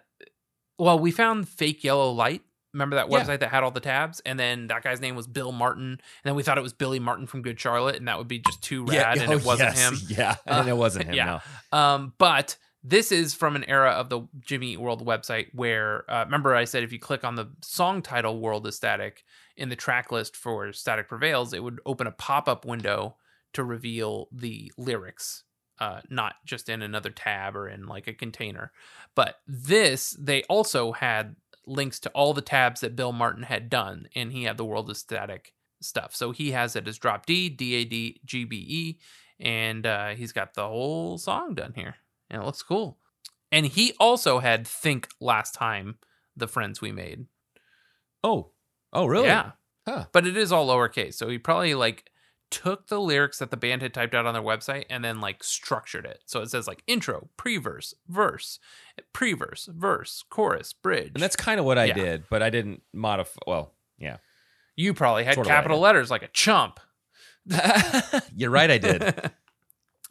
well, we found fake yellow light. Remember that Yeah. website that had all the tabs, and then that guy's name was Bill Martin, and then we thought it was Billy Martin from Good Charlotte, and that would be just too rad, and oh, it wasn't yes. him. Yeah. And Uh, it wasn't him. yeah. No. Um, but this is from an era of the Jimmy World website where, uh, remember, I said if you click on the song title "World is Static" in the track list for Static Prevails, it would open a pop up window to reveal the lyrics, uh, not just in another tab or in like a container. But this, they also had links to all the tabs that Bill Martin had done, and he had the World is Static stuff. So he has it as drop D, D A D G B E, and uh, he's got the whole song done here. And it looks cool. And he also had Think last time, the friends we made. Oh. Oh, really? Yeah. Huh. But it is all lowercase. So he probably like took the lyrics that the band had typed out on their website and then like structured it. So it says like intro, pre-verse, verse, pre-verse, verse, chorus, bridge. And that's kind of what I Yeah. did, but I didn't modify. Well, yeah. you probably had Sort of what I capital letters like a chump. You're right, I did.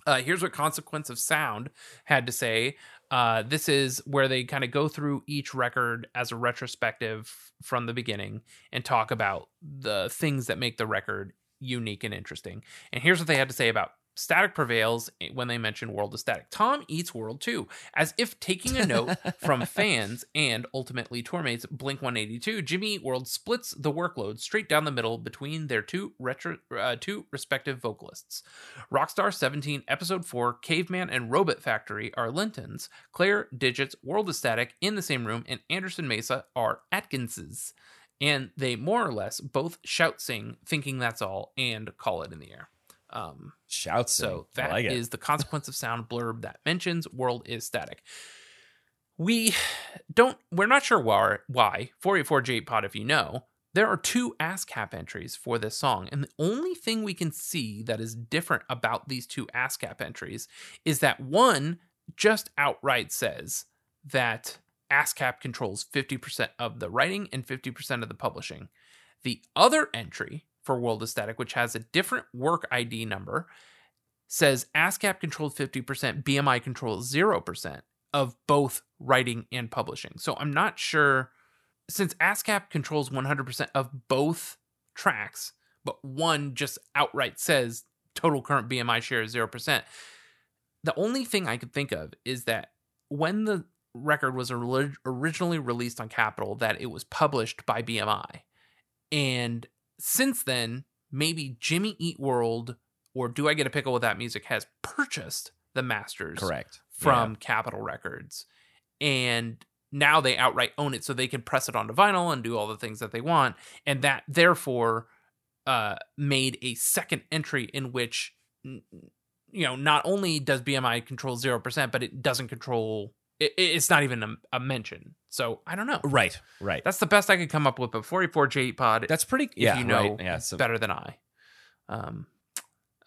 uh, here's what Consequence of Sound had to say. Uh, this is where they kind of go through each record as a retrospective from the beginning and talk about the things that make the record unique and interesting. And here's what they had to say about Static Prevails when they mention World of Static. Tom eats World too, as if taking a note from fans and ultimately tourmates Blink 182. Jimmy Eat World splits the workload straight down the middle between their two retro, uh, two respective vocalists. Rockstar 17, Episode 4, Caveman, and Robot Factory are Linton's. Claire, Digits, World of Static in the same room, and Anderson Mesa are Adkins's. And they more or less both shout sing, thinking that's all, and call it in the air. Um, Shouts. so that like is the consequence of sound blurb that mentions world is static. We don't we're not sure why why 484J pod if you know. There are two ASCAP entries for this song, and the only thing we can see that is different about these two ASCAP entries is that one just outright says that ASCAP controls 50% of the writing and 50% of the publishing. The other entry for World of Static, which has a different work ID number, says ASCAP controlled 50%, BMI controls 0% of both writing and publishing. So I'm not sure, since ASCAP controls 100% of both tracks, but one just outright says total current BMI share is 0%. The only thing I could think of is that when the record was ori- originally released on Capitol, that it was published by BMI. And since then, maybe Jimmy Eat World or Do I Get a Pickle with That Music has purchased the masters Correct. from Capitol Records. And now they outright own it so they can press it onto vinyl and do all the things that they want. And that therefore uh, made a second entry in which, you know, not only does BMI control 0%, but it doesn't control, it, it's not even a, a mention. So I don't know. Right. Right. That's the best I could come up with. But 44 J Pod, That's pretty. if Yeah. you know right. Yeah. So better than I. Um,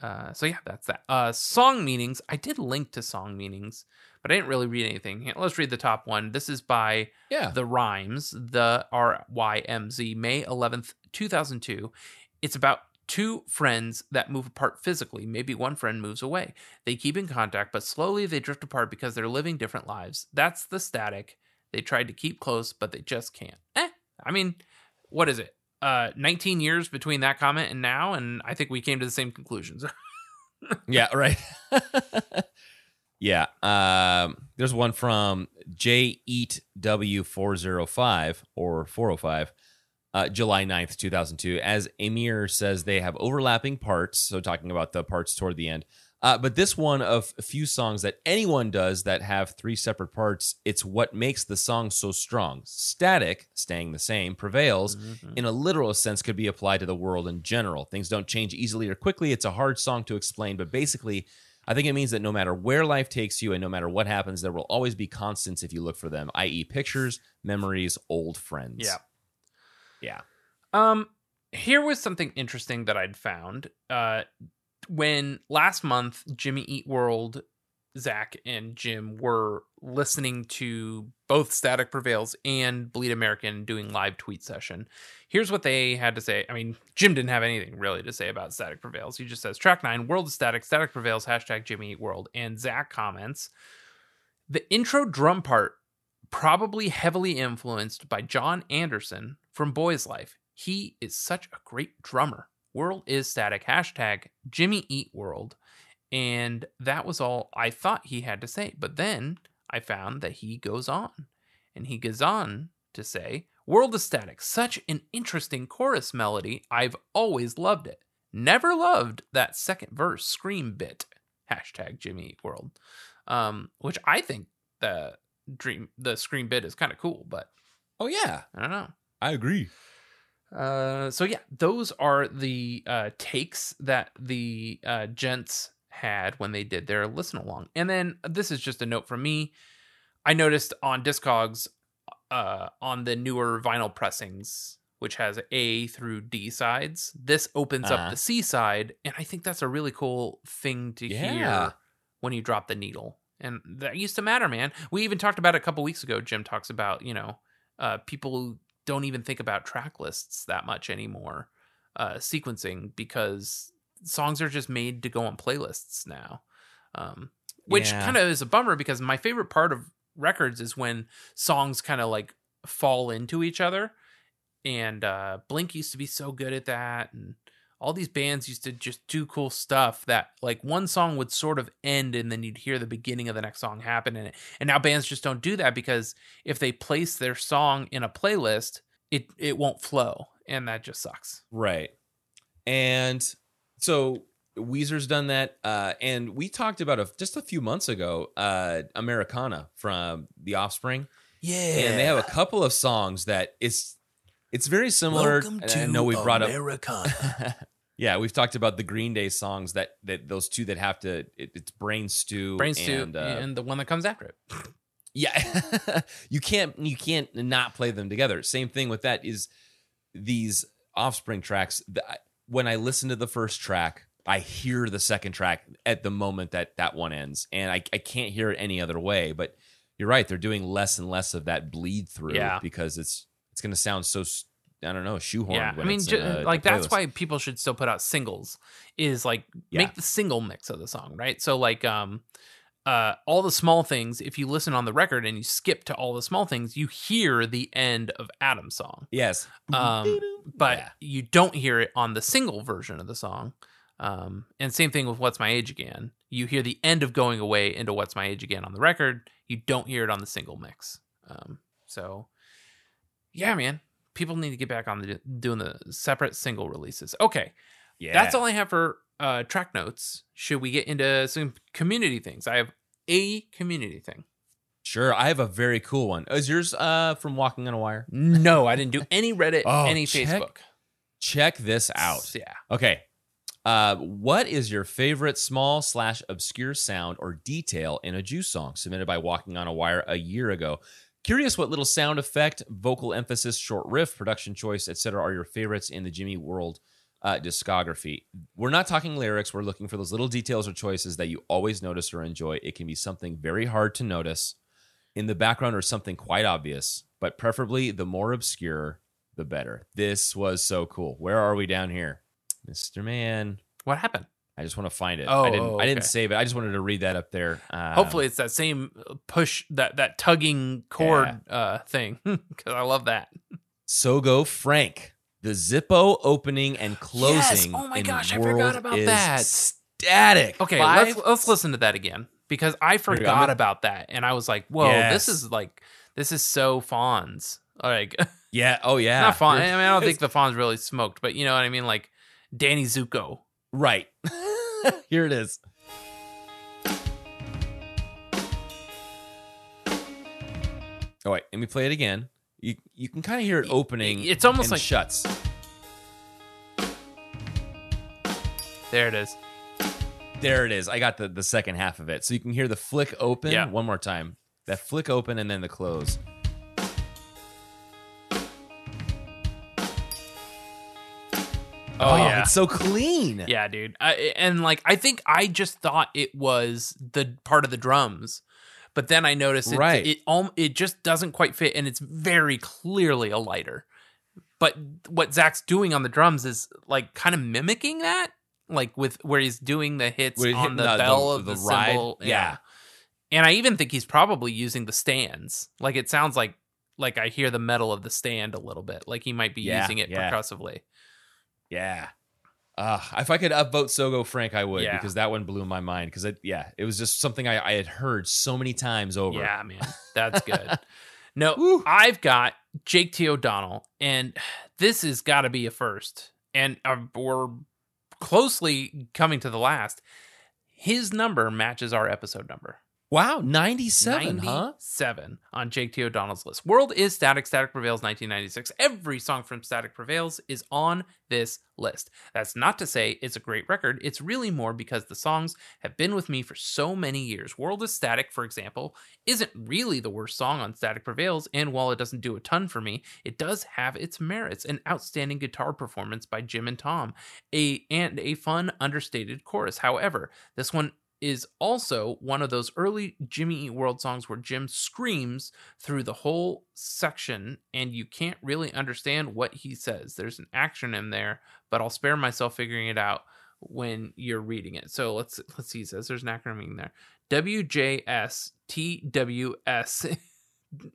uh, so yeah, that's that. Uh, song meanings. I did link to song meanings, but I didn't really read anything. Let's read the top one. This is by yeah. The Rhymes, the R Y M Z, May 11th, 2002. It's about two friends that move apart physically. Maybe one friend moves away. They keep in contact, but slowly they drift apart because they're living different lives. That's the static. They tried to keep close, but they just can't. Eh, I mean, what is it? Uh, 19 years between that comment and now, and I think we came to the same conclusions. Yeah, right. yeah. Um, there's one from J Eat W four zero five or four oh five, uh, July 9th, two thousand two. As Amir says, they have overlapping parts. So talking about the parts toward the end. Uh, but this one of a few songs that anyone does that have three separate parts, it's what makes the song so strong. Static, staying the same, prevails in a literal sense could be applied to the world in general. Things don't change easily or quickly. It's a hard song to explain, but basically, I think it means that no matter where life takes you and no matter what happens, there will always be constants if you look for them, i.e., pictures, memories, old friends. Yeah. Yeah. Um, here was something interesting that I'd found. Uh, when last month Jimmy Eat World, Zach and Jim were listening to both Static Prevails and Bleed American doing live tweet session. Here's what they had to say. I mean, Jim didn't have anything really to say about Static Prevails. He just says track nine, World Static, Static Prevails, hashtag Jimmy Eat World. And Zach comments, the intro drum part probably heavily influenced by John Anderson from Boys Life. He is such a great drummer. World is static. Hashtag Jimmy Eat World. And that was all I thought he had to say. But then I found that he goes on. And he goes on to say, World is static. Such an interesting chorus melody. I've always loved it. Never loved that second verse scream bit. Hashtag Jimmy Eat World. Um, which I think the dream the scream bit is kind of cool, but Oh, yeah. I don't know. I agree. Uh, so yeah, those are the uh, takes that the uh, gents had when they did their listen along. And then this is just a note from me. I noticed on Discogs, uh, on the newer vinyl pressings, which has A through D sides. This opens Uh-huh. up the C side, and I think that's a really cool thing to Yeah. hear when you drop the needle. And that used to matter, man. We even talked about it a couple weeks ago. Jim talks about, you know, uh, people don't even think about track lists that much anymore, uh, sequencing, because songs are just made to go on playlists now. Um, which Yeah. kind of is a bummer because my favorite part of records is when songs kind of like fall into each other. And uh, Blink used to be so good at that. And all these bands used to just do cool stuff that like one song would sort of end and then you'd hear the beginning of the next song happen in it. And now bands just don't do that because if they place their song in a playlist, it it won't flow. And that just sucks. Right. And so Weezer's done that. Uh, and we talked about a, just a few months ago, uh, Americana from The Offspring. Yeah. And they have a couple of songs that it's it's very similar. and I know we brought up Yeah, we've talked about the Green Day songs that that those two that have to it, it's Brain Stew Brain Stew and, uh, and the one that comes after it. Yeah, you can't you can't not play them together. Same thing with that is these Offspring tracks. The, when I listen to the first track, I hear the second track at the moment that that one ends, and I, I can't hear it any other way. But you're right; they're doing less and less of that bleed through Yeah. because it's it's going to sound so I don't know shoehorned. yeah, I mean, ju- a- like the that's why people should still put out singles. Is like Yeah. make the single mix of the song, right? So like, um, uh, all the small things. If you listen on the record and you skip to all the small things, you hear the end of Adam's song. Yes, Um, but Yeah. you don't hear it on the single version of the song. Um, and same thing with "What's My Age Again." You hear the end of "Going Away" into "What's My Age Again" on the record. You don't hear it on the single mix. Um, so, yeah, man, people need to get back on the doing the separate single releases. Okay, yeah. that's all I have for uh, track notes. Should we get into some community things? I have a community thing. Sure, I have a very cool one. Is yours uh, from Walking on a Wire? No, I didn't do any Reddit, Oh, any check Facebook. Check this out. Yeah. Okay. Uh, what is your favorite small slash obscure sound or detail in a Juice song submitted by Walking on a Wire a year ago? Curious what little sound effect, vocal emphasis, short riff, production choice, etc. are your favorites in the Jimmy World uh, discography? We're not talking lyrics. We're looking for those little details or choices that you always notice or enjoy. It can be something very hard to notice in the background or something quite obvious, but preferably the more obscure, the better. This was so cool. Where are we down here? Mr. Man. What happened? I just want to find it. Oh, I didn't oh, I didn't save it. I just wanted to read that up there. Um, Hopefully, it's that same push that that tugging cord uh, thing because I love that. So go Frank. The Zippo opening and closing. Yes. Oh my in gosh, I forgot about that. Static. Okay, Five- let's let's listen to that again because I we go. I'm forgot gonna- about that and I was like, "Whoa, Yes. this is like this is so Fonz." Like Yeah. Oh yeah. not Fonz. I mean, I don't think the Fonz really smoked, but you know what I mean, like Danny Zuko. Right. Here it is. Oh wait, let me play it again. You you can kind of hear it opening. It's almost and like- shuts. There it is. There it is. I got the the second half of it, so you can hear the flick open Yeah. one more time. That flick open and then the close. Oh, yeah. it's so clean. Yeah, dude. I, and like, I think I just thought it was the part of the drums, but then I noticed it, Right. it um, it just doesn't quite fit, and it's very clearly a lighter. But what Zach's doing on the drums is like kind of mimicking that, like with where he's doing the hits on the, the- the- bell of the the, ride. cymbal. Yeah. and I even think he's probably using the stands. Like it sounds like like I hear the metal of the stand a little bit. Like he might be Yeah, using it yeah. percussively. Yeah. Uh, if I could upvote Sogo Frank, I would Yeah. because that one blew my mind. Because it, yeah, it was just something I, I had heard so many times over. Yeah, man, that's good. no, Woo. I've got Jake T. O'Donnell, and this has got to be a first. And uh, we're closely coming to the last. His number matches our episode number. Wow, 97, huh? Seven on Jake T. O'Donnell's list. World is Static, Static Prevails 1996. Every song from Static Prevails is on this list. That's not to say it's a great record. It's really more because the songs have been with me for so many years. World is Static, for example, isn't really the worst song on Static Prevails, and while it doesn't do a ton for me, it does have its merits. An outstanding guitar performance by Jim and Tom, a and a fun, understated chorus. However, this one is also one of those early Jimmy Eat World songs where Jim screams through the whole section and you can't really understand what he says. There's an acronym there, but I'll spare myself figuring it out when you're reading it. So let's let's see. Says there's an acronym in there. W J S T W S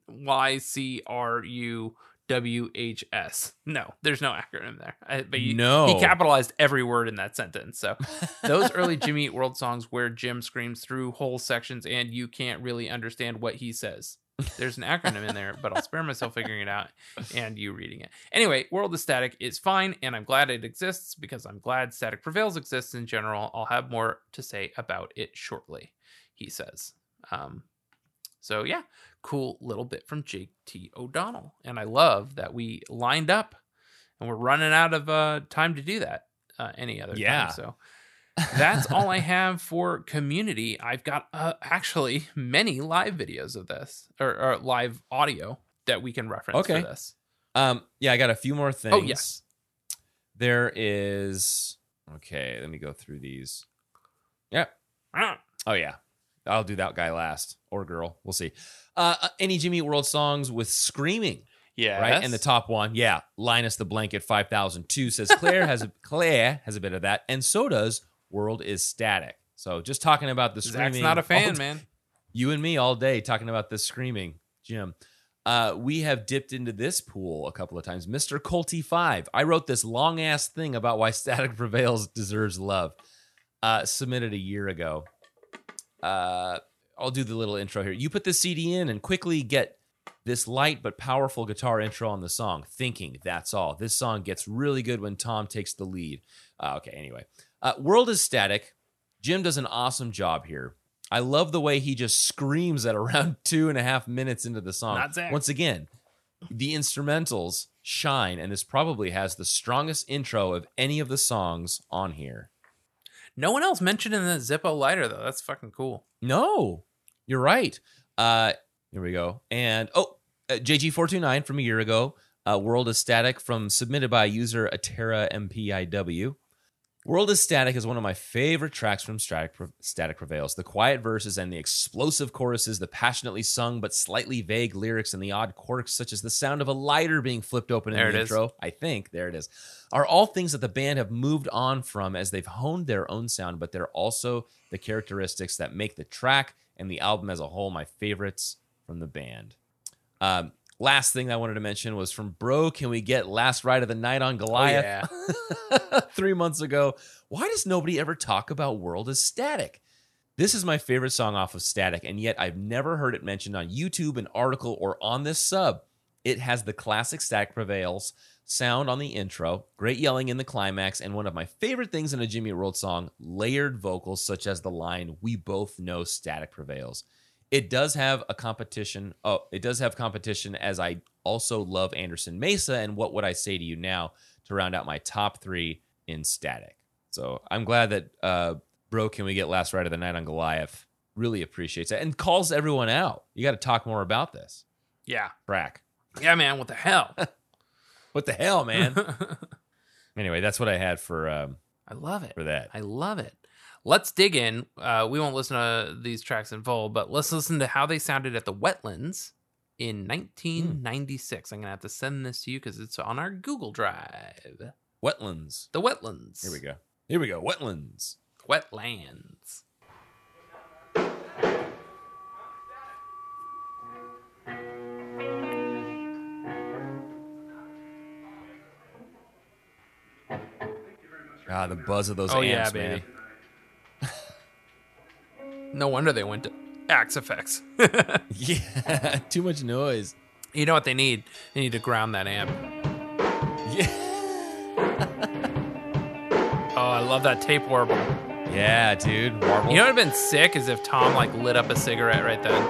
Y C R U W H S. No, there's no acronym there. I, but you, No. he capitalized every word in that sentence. So those early Jimmy Eat World songs where Jim screams through whole sections and you can't really understand what he says. There's an acronym in there, but I'll spare myself figuring it out and you reading it. Anyway, World of Static is fine, and I'm glad it exists because I'm glad Static Prevails exists in general. I'll have more to say about it shortly, he says. Um, so yeah, cool little bit from Jake T. O'Donnell, and I love that we lined up, and we're running out of uh, time to do that uh, any other Yeah. time. So that's all I have for community. I've got uh, actually many live videos of this or, or live audio that we can reference Okay. for this. Um, yeah, I got a few more things. Oh, yes. There is okay, let me go through these. Yeah. Ah, Oh yeah. I'll do that guy last or girl. We'll see. Uh, uh, any Jimmy World songs with screaming, Yeah, right? And the top one, yeah, Linus the Blanket 5002 says Claire has a Claire has a bit of that, and so does World is Static. So just talking about the screaming. Zach's not a fan, man. You and me all day talking about the screaming, Jim. Uh, we have dipped into this pool a couple of times. Mr. Colty Five. I wrote this long ass thing about why Static Prevails deserves love. Uh, submitted a year ago. Uh, I'll do the little intro here. You put the CD in and quickly get this light but powerful guitar intro on the song. Thinking that's all. This song gets really good when Tom takes the lead. Uh, okay, anyway. Uh, World is static. Jim does an awesome job here. I love the way he just screams at around two and a half minutes into the song. Once again, the instrumentals shine, and this probably has the strongest intro of any of the songs on here. No one else mentioned in the Zippo lighter though. That's fucking cool. No, you're right. Uh, here we go. And oh, uh, JG429 from a year ago. Uh, World is Static from submitted by user Atera MPIW. World is Static is one of my favorite tracks from Static, Static Prevails. The quiet verses and the explosive choruses, the passionately sung but slightly vague lyrics, and the odd quirks, such as the sound of a lighter being flipped open There in the it is. intro. I think there it is. Are all things that the band have moved on from as they've honed their own sound, but they're also the characteristics that make the track and the album as a whole my favorites from the band. Um, last thing I wanted to mention was from Bro. Can we get Last Ride of the Night on oh, Goliath? yeah. three months ago. Why does nobody ever talk about World as Static? This is my favorite song off of Static, and yet I've never heard it mentioned on YouTube, an article, or on this sub. It has the classic Static Prevails sound on the intro, great yelling in the climax, and one of my favorite things in a Jimmy World song, layered vocals such as the line, We both know Static Prevails. It does have a competition. Oh, it does have competition as I also love Anderson Mesa. And what would I say to you now to round out my top three in static? So I'm glad that uh, Bro, can we get last ride of the night on Goliath? Really appreciates it and calls everyone out. You got to talk more about this. Yeah. Brack. Yeah, man. What the hell? What the hell, man? anyway, that's what I had for um, I love it. for that. I love it. Let's dig in. Uh, we won't listen to these tracks in full, but let's listen to how they sounded at the Wetlands in 1996. I'm going to have to send this to you because it's on our Google Drive. Wetlands. The Wetlands. Here we go. Here we go. Wetlands. Wetlands. Ah, the buzz of those Oh, amps, yeah, man. No wonder they went to Axe-Fx. Yeah, too much noise. you know what they need? They need to ground that amp. Yeah, Oh, I love that tape warble. Yeah, dude. Marble. You know what would have been sick is if Tom like lit up a cigarette right then.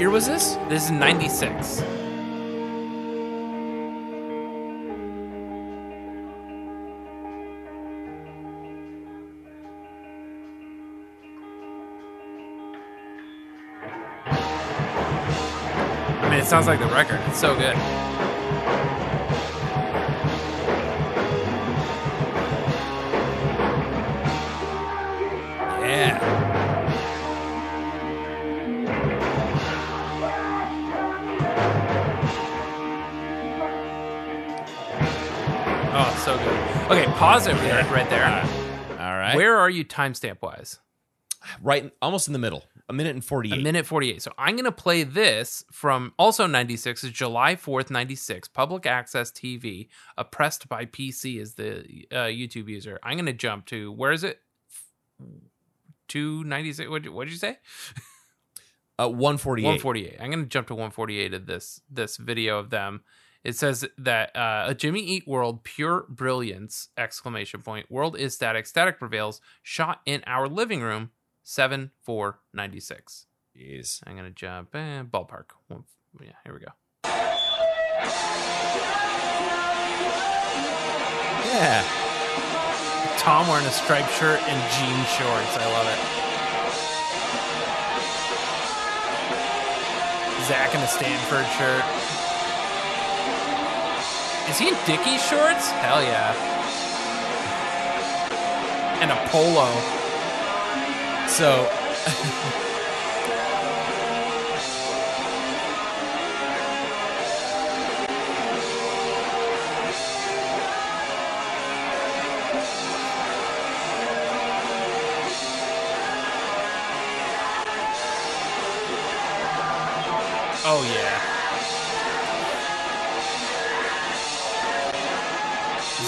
Year was this? This is 96. I mean, it sounds like the record. It's so good. Pause it right, right there. All right. Where are you timestamp wise? Right, almost in the middle. A minute and forty-eight. A minute 48. So I'm going to play this from also 96, is July 4th, 96, public access TV, oppressed by PC is the uh, YouTube user. I'm going to jump to, where is it? 296. What what did you say? Uh, one forty-eight. 148. I'm going to jump to 148 of this this video of them. It says that uh, a Jimmy Eat World, pure brilliance! Exclamation point. World is static. Static prevails. Shot in our living room. Seven four ninety six. Jeez. I'm gonna jump. Eh, ballpark. Yeah, here we go. Yeah. Tom wearing a striped shirt and jean shorts. I love it. Zach in a Stanford shirt. Is he in Dickie shorts? Hell yeah. And a polo. So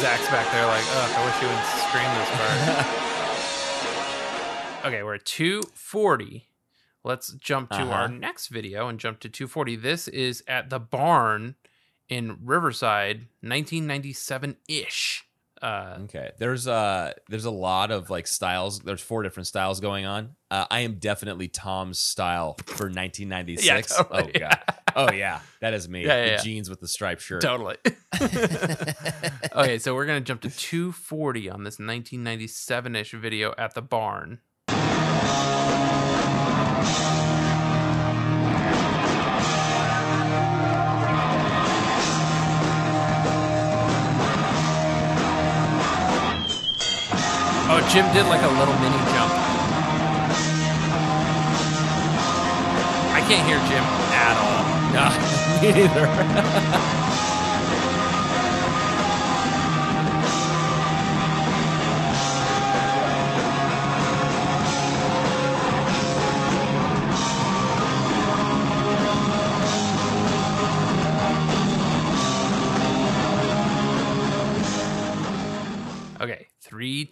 Zach's back there like, ugh, I wish you wouldn't scream this part. okay, we're at 240. Let's jump to our Uh-huh. next video and jump to 240. This is at the barn in Riverside, 1997-ish. Uh, okay, there's uh there's a lot of like styles. There's four different styles going on. Uh, I am definitely Tom's style for 1996. Yeah, totally. Oh god. Oh yeah, that is me. Yeah, yeah, the jeans with the striped shirt. Totally. okay, so we're gonna jump to 240 on this 1997-ish video at the barn. Jim did like a little mini jump. I can't hear Jim at all. No, me neither.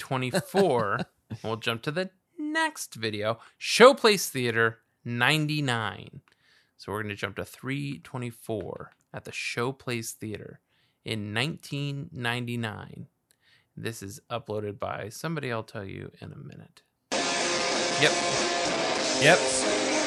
324. we'll jump to the next video. Showplace Theater 99. So we're going to jump to 324 at the Showplace Theater in 1999. This is uploaded by somebody I'll tell you in a minute. Yep. Yep.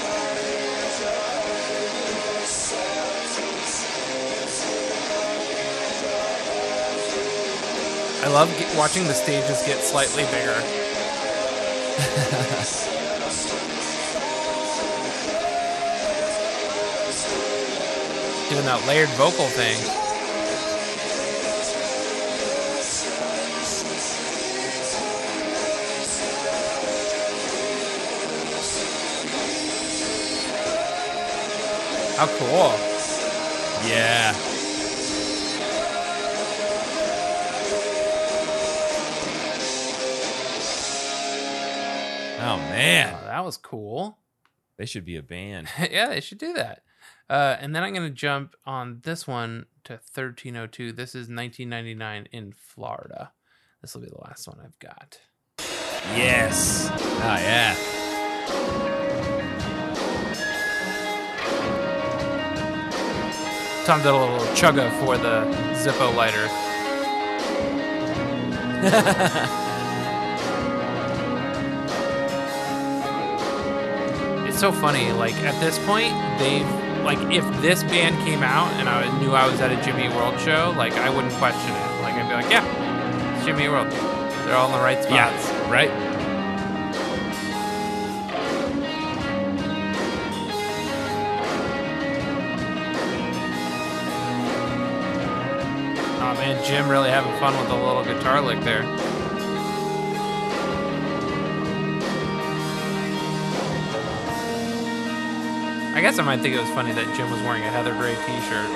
I love watching the stages get slightly bigger. Doing that layered vocal thing. How cool. Yeah. Oh man, Oh, that was cool. they should be a band. yeah, they should do that. Uh, and then I'm going to jump on this one to 1302. This is 1999 in Florida. This will be the last one I've got. Yes. Oh yeah. Tom did a little chugga for the Zippo lighter. it's so funny. Like at this point, they've like if this band came out and I knew I was at a Jimmy World show, like I wouldn't question it. Like I'd be like, yeah, it's Jimmy World. They're all in the right spots. Yeah. Right. Oh man, Jim really having fun with the little guitar lick there. I guess I might think it was funny that Jim was wearing a Heather Gray t-shirt.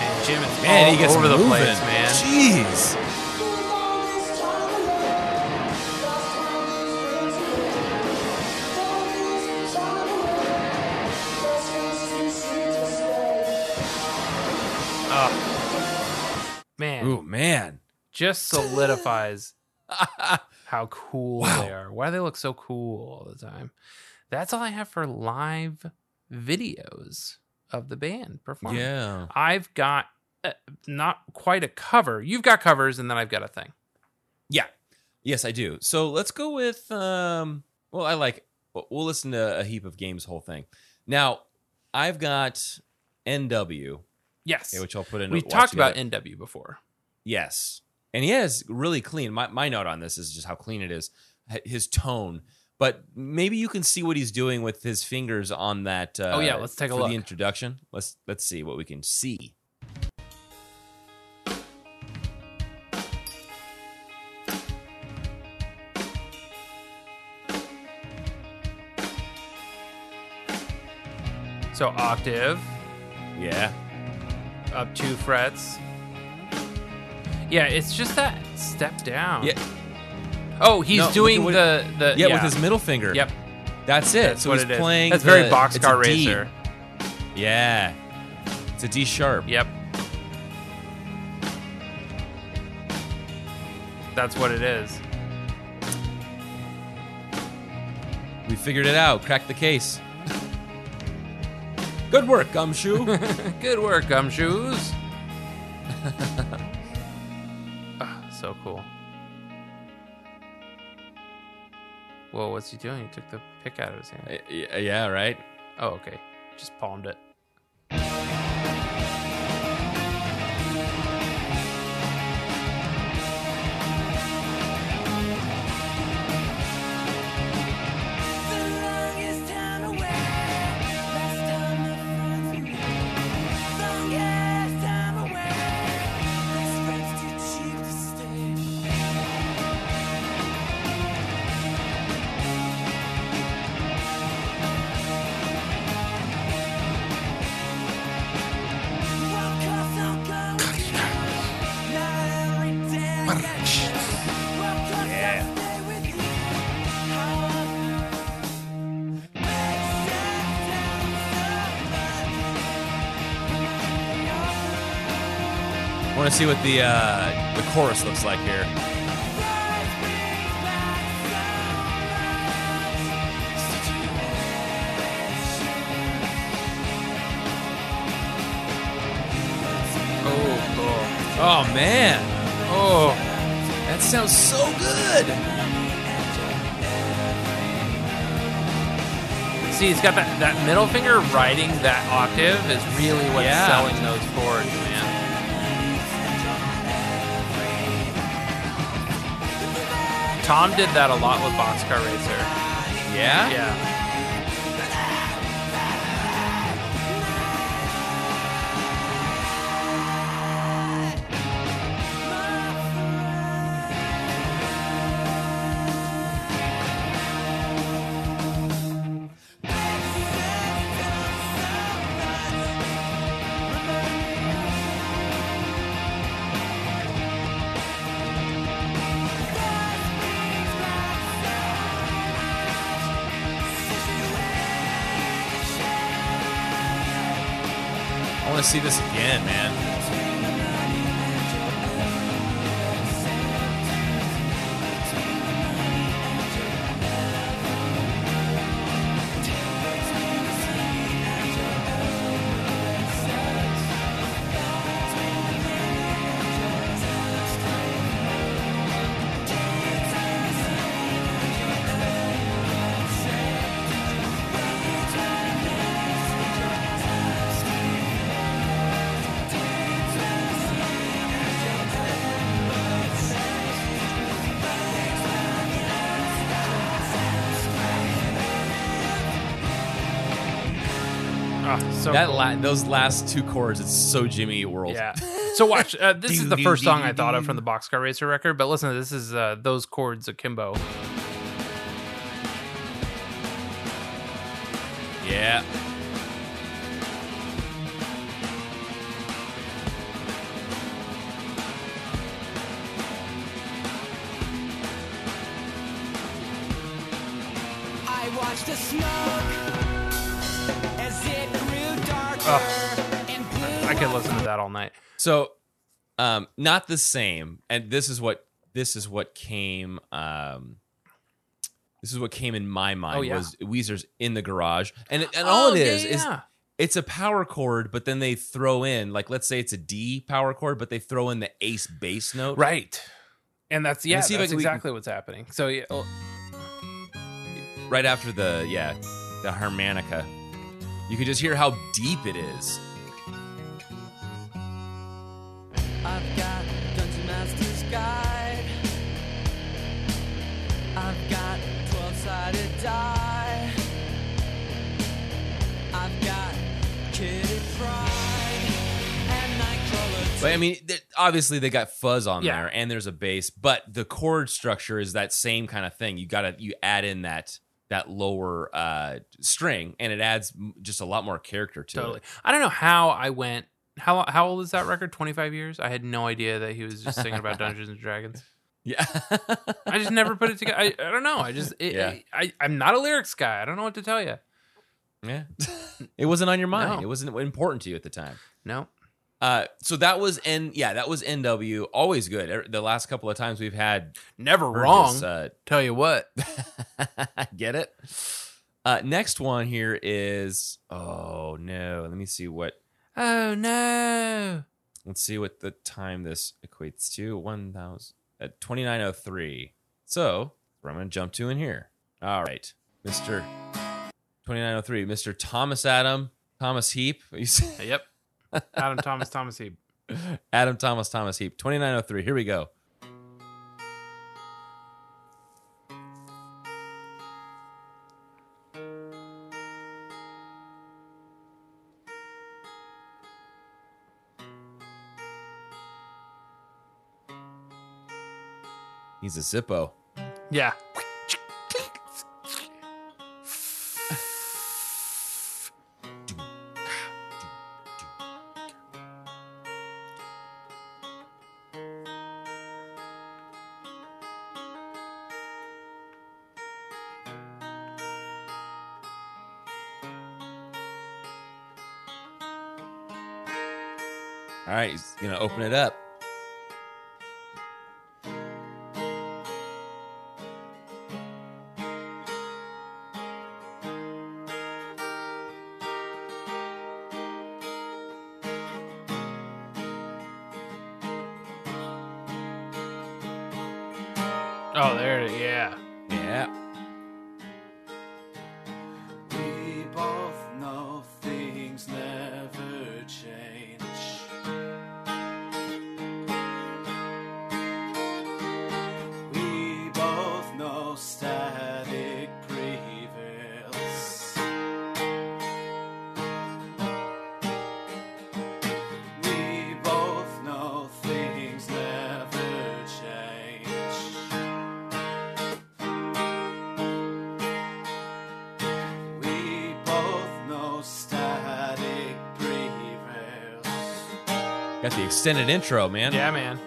Man, Jim is all he gets over the moving. place, man. Jeez. Just solidifies how cool Wow. they are. Why do they look so cool all the time? That's all I have for live videos of the band performing. Yeah. I've got uh, not quite a cover. You've got covers, and then I've got a thing. Yeah. Yes, I do. So let's go with um well, I like we'll listen to a heap of games whole thing. Now, I've got NW, Yes, okay, which I'll put in we talked about together. NW before. Yes. And he has really clean. My my note on this is just how clean it is. His tone. But maybe you can see what he's doing with his fingers on that uh, Oh, yeah, let's take a look. the introduction. Let's let's see what we can see. So octave Yeah. up two frets. Yeah, it's just that step down. Yeah. Oh, he's No, look doing at the the Yeah, with his middle finger. Yep, That's it. that's so what he's it is. playing That's very the- it's a boxcar D. racer. Yeah. It's a D sharp. Yep. That's what it is. We figured it out. Cracked the case. Good work, Gumshoe. Good work, gumshoes. Cool. Whoa, what's he doing? He took the pick out of his hand. Uh, yeah, right. Oh, okay. Just palmed it. See what the uh, the chorus looks like here. Oh, cool. Oh man, Oh, that sounds so good. see, he's got that, that middle finger riding that octave is really what's Yeah. selling those chords, man. Tom did that a lot with Boxcar Racer. Yeah. Yeah. See this again, man. So that cool. la- those last two chords, it's so Jimmy Eat World. Yeah. So watch. Uh, this is the first song I thought of from the Boxcar Racer record, but listen, this is uh, those chords akimbo. Yeah. So, um, not the same. And this is what this is what came. Um, this is what came in my mind Oh, yeah. was Weezer's in the garage, and and all Oh, it yeah, is is it's a power chord, but then they throw in like let's say it's a D power chord, but they throw in the ace bass note. right, and that's yeah, see that's can- we can- exactly what's happening. So yeah, oh, right after the yeah the harmonica you can just hear how deep it is I've got Dungeon Master's Guide. I've got 12 sided die. I've got Kitty Pryde and Nightcrawler. but i mean th- obviously they got fuzz on Yeah. there and there's a bass but the chord structure is that same kind of thing you gotta you add in that that lower uh string and it adds just a lot more character to totally. it I don't know how I went. How how old is that record? Twenty five years. I had no idea that he was just singing about Dungeons and Dragons. yeah I just never put it together. I, I don't know. I just it, Yeah. I, I'm not a lyrics guy. I don't know what to tell you. yeah it wasn't on your mind No. it wasn't important to you at the time No. uh so that was n yeah that was nw always good Er- the last couple of times we've had Never wrong. uh, Tell you what. Get it? Uh, next one here is oh no. Let me see what. Oh no. Let's see what the time this equates to. One thousand uh, at twenty nine oh three. So I'm gonna jump to in here. All right, Mister twenty nine oh three, Mister Thomas Adam Thomas Heap. You Yep. Adam Thomas Thomas Heap. Adam Thomas Thomas Heap. Twenty nine oh three. Here we go. He's a Zippo. Yeah. All right, he's gonna open it up. Got the extended intro, man. Yeah, man.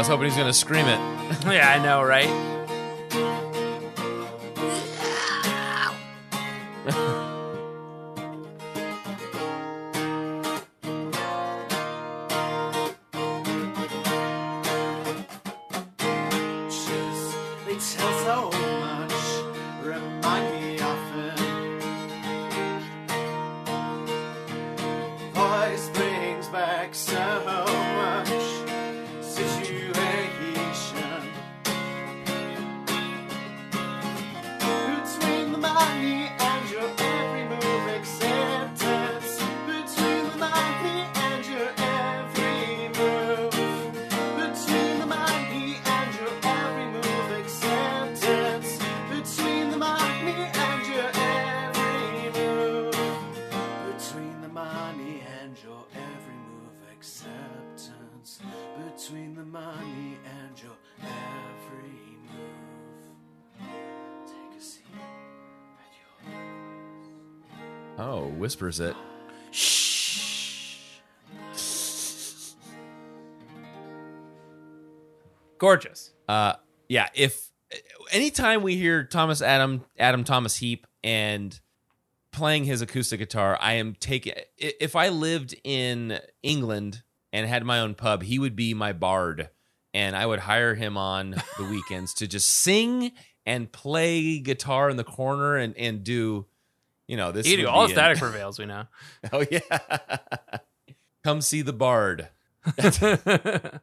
Was hoping he's gonna scream it. yeah, I know, right? Whispers it. Gorgeous. Uh, yeah. If anytime we hear Thomas Adam Adam Thomas Heap and playing his acoustic guitar, I am taking. If I lived in England and had my own pub, he would be my bard, and I would hire him on the weekends to just sing and play guitar in the corner and and do. You know this. You do all be static in- prevails, we know. Oh yeah. Come see the bard.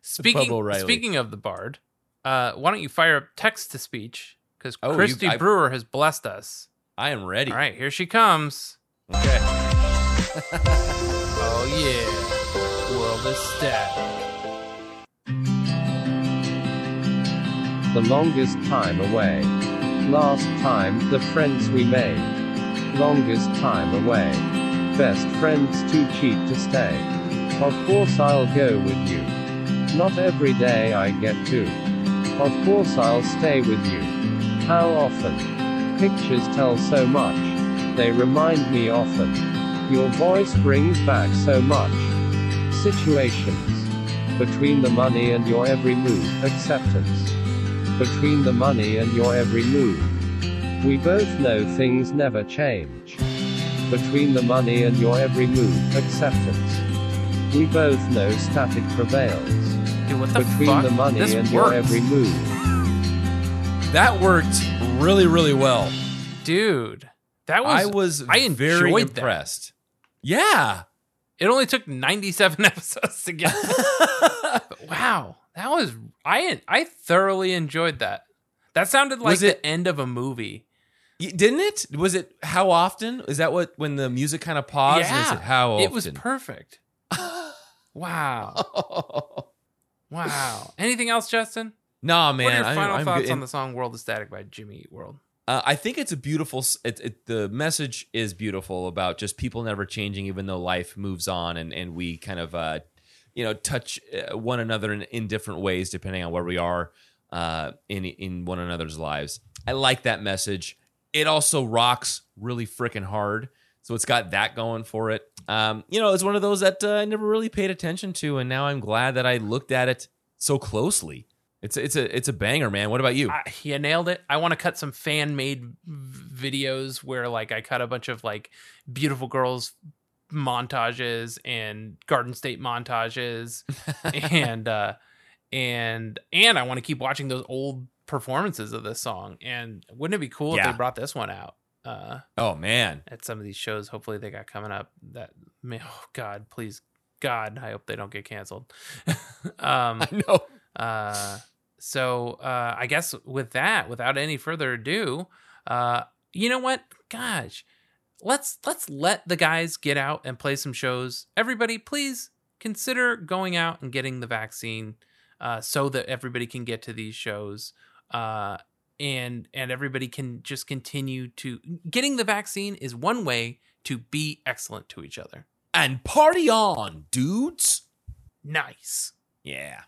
speaking speaking of the bard, uh, why don't you fire up text to speech? Because Oh, you- Christy I- Brewer has blessed us. I am ready. All right, here she comes. Okay. Oh yeah, world is static. The longest time away. Last time, the friends we made. Longest time away. Best friends too cheap to stay. Of course I'll go with you. Not every day I get to. Of course I'll stay with you. How often? Pictures tell so much. They remind me often. Your voice brings back so much. Situations. Between the money and your every move, acceptance. Between the money and your every move. We both know things never change. Between the money and your every move, acceptance. We both know static prevails. Dude, what the Between fuck? the money this and your every move. That worked really, really well. dude. That was I was I very enjoyed that. impressed. Yeah. It only took 97 episodes to get. Wow, that was I I thoroughly enjoyed that. That sounded like Was it- the end of a movie. Didn't it? Was it how often? Is that what when the music kind of paused? yeah, it how often? it was perfect. wow, wow. Anything else, Justin? nah, man. what are your I- final I'm thoughts good. on the song "World is Static" by Jimmy Eat World? uh, I think it's a beautiful. It, it, the message is beautiful about just people never changing, even though life moves on, and and we kind of, uh, you know, touch uh, one another in, in different ways depending on where we are uh, in in one another's lives. I like that message. It also rocks really freaking hard. So it's got that going for it. Um, you know, it's one of those that uh, I never really paid attention to, and now I'm glad that I looked at it so closely. It's a, it's a it's a banger, man. What about you? I, you nailed it. I want to cut some fan made videos where like I cut a bunch of like beautiful girls montages and Garden State montages and uh and and I want to keep watching those old performances of this song. And wouldn't it be cool if they brought this one out? Uh oh man, at some of these shows hopefully they got coming up that man, oh god, please God, I hope they don't get canceled. um I know. uh, so uh, I guess with that, without any further ado, uh, you know what? Gosh, let's let's let the guys get out and play some shows. Everybody, please consider going out and getting the vaccine uh, so that everybody can get to these shows. Uh, and and everybody can just continue to getting the vaccine is one way to be excellent to each other. And party on, dudes. Nice. Yeah.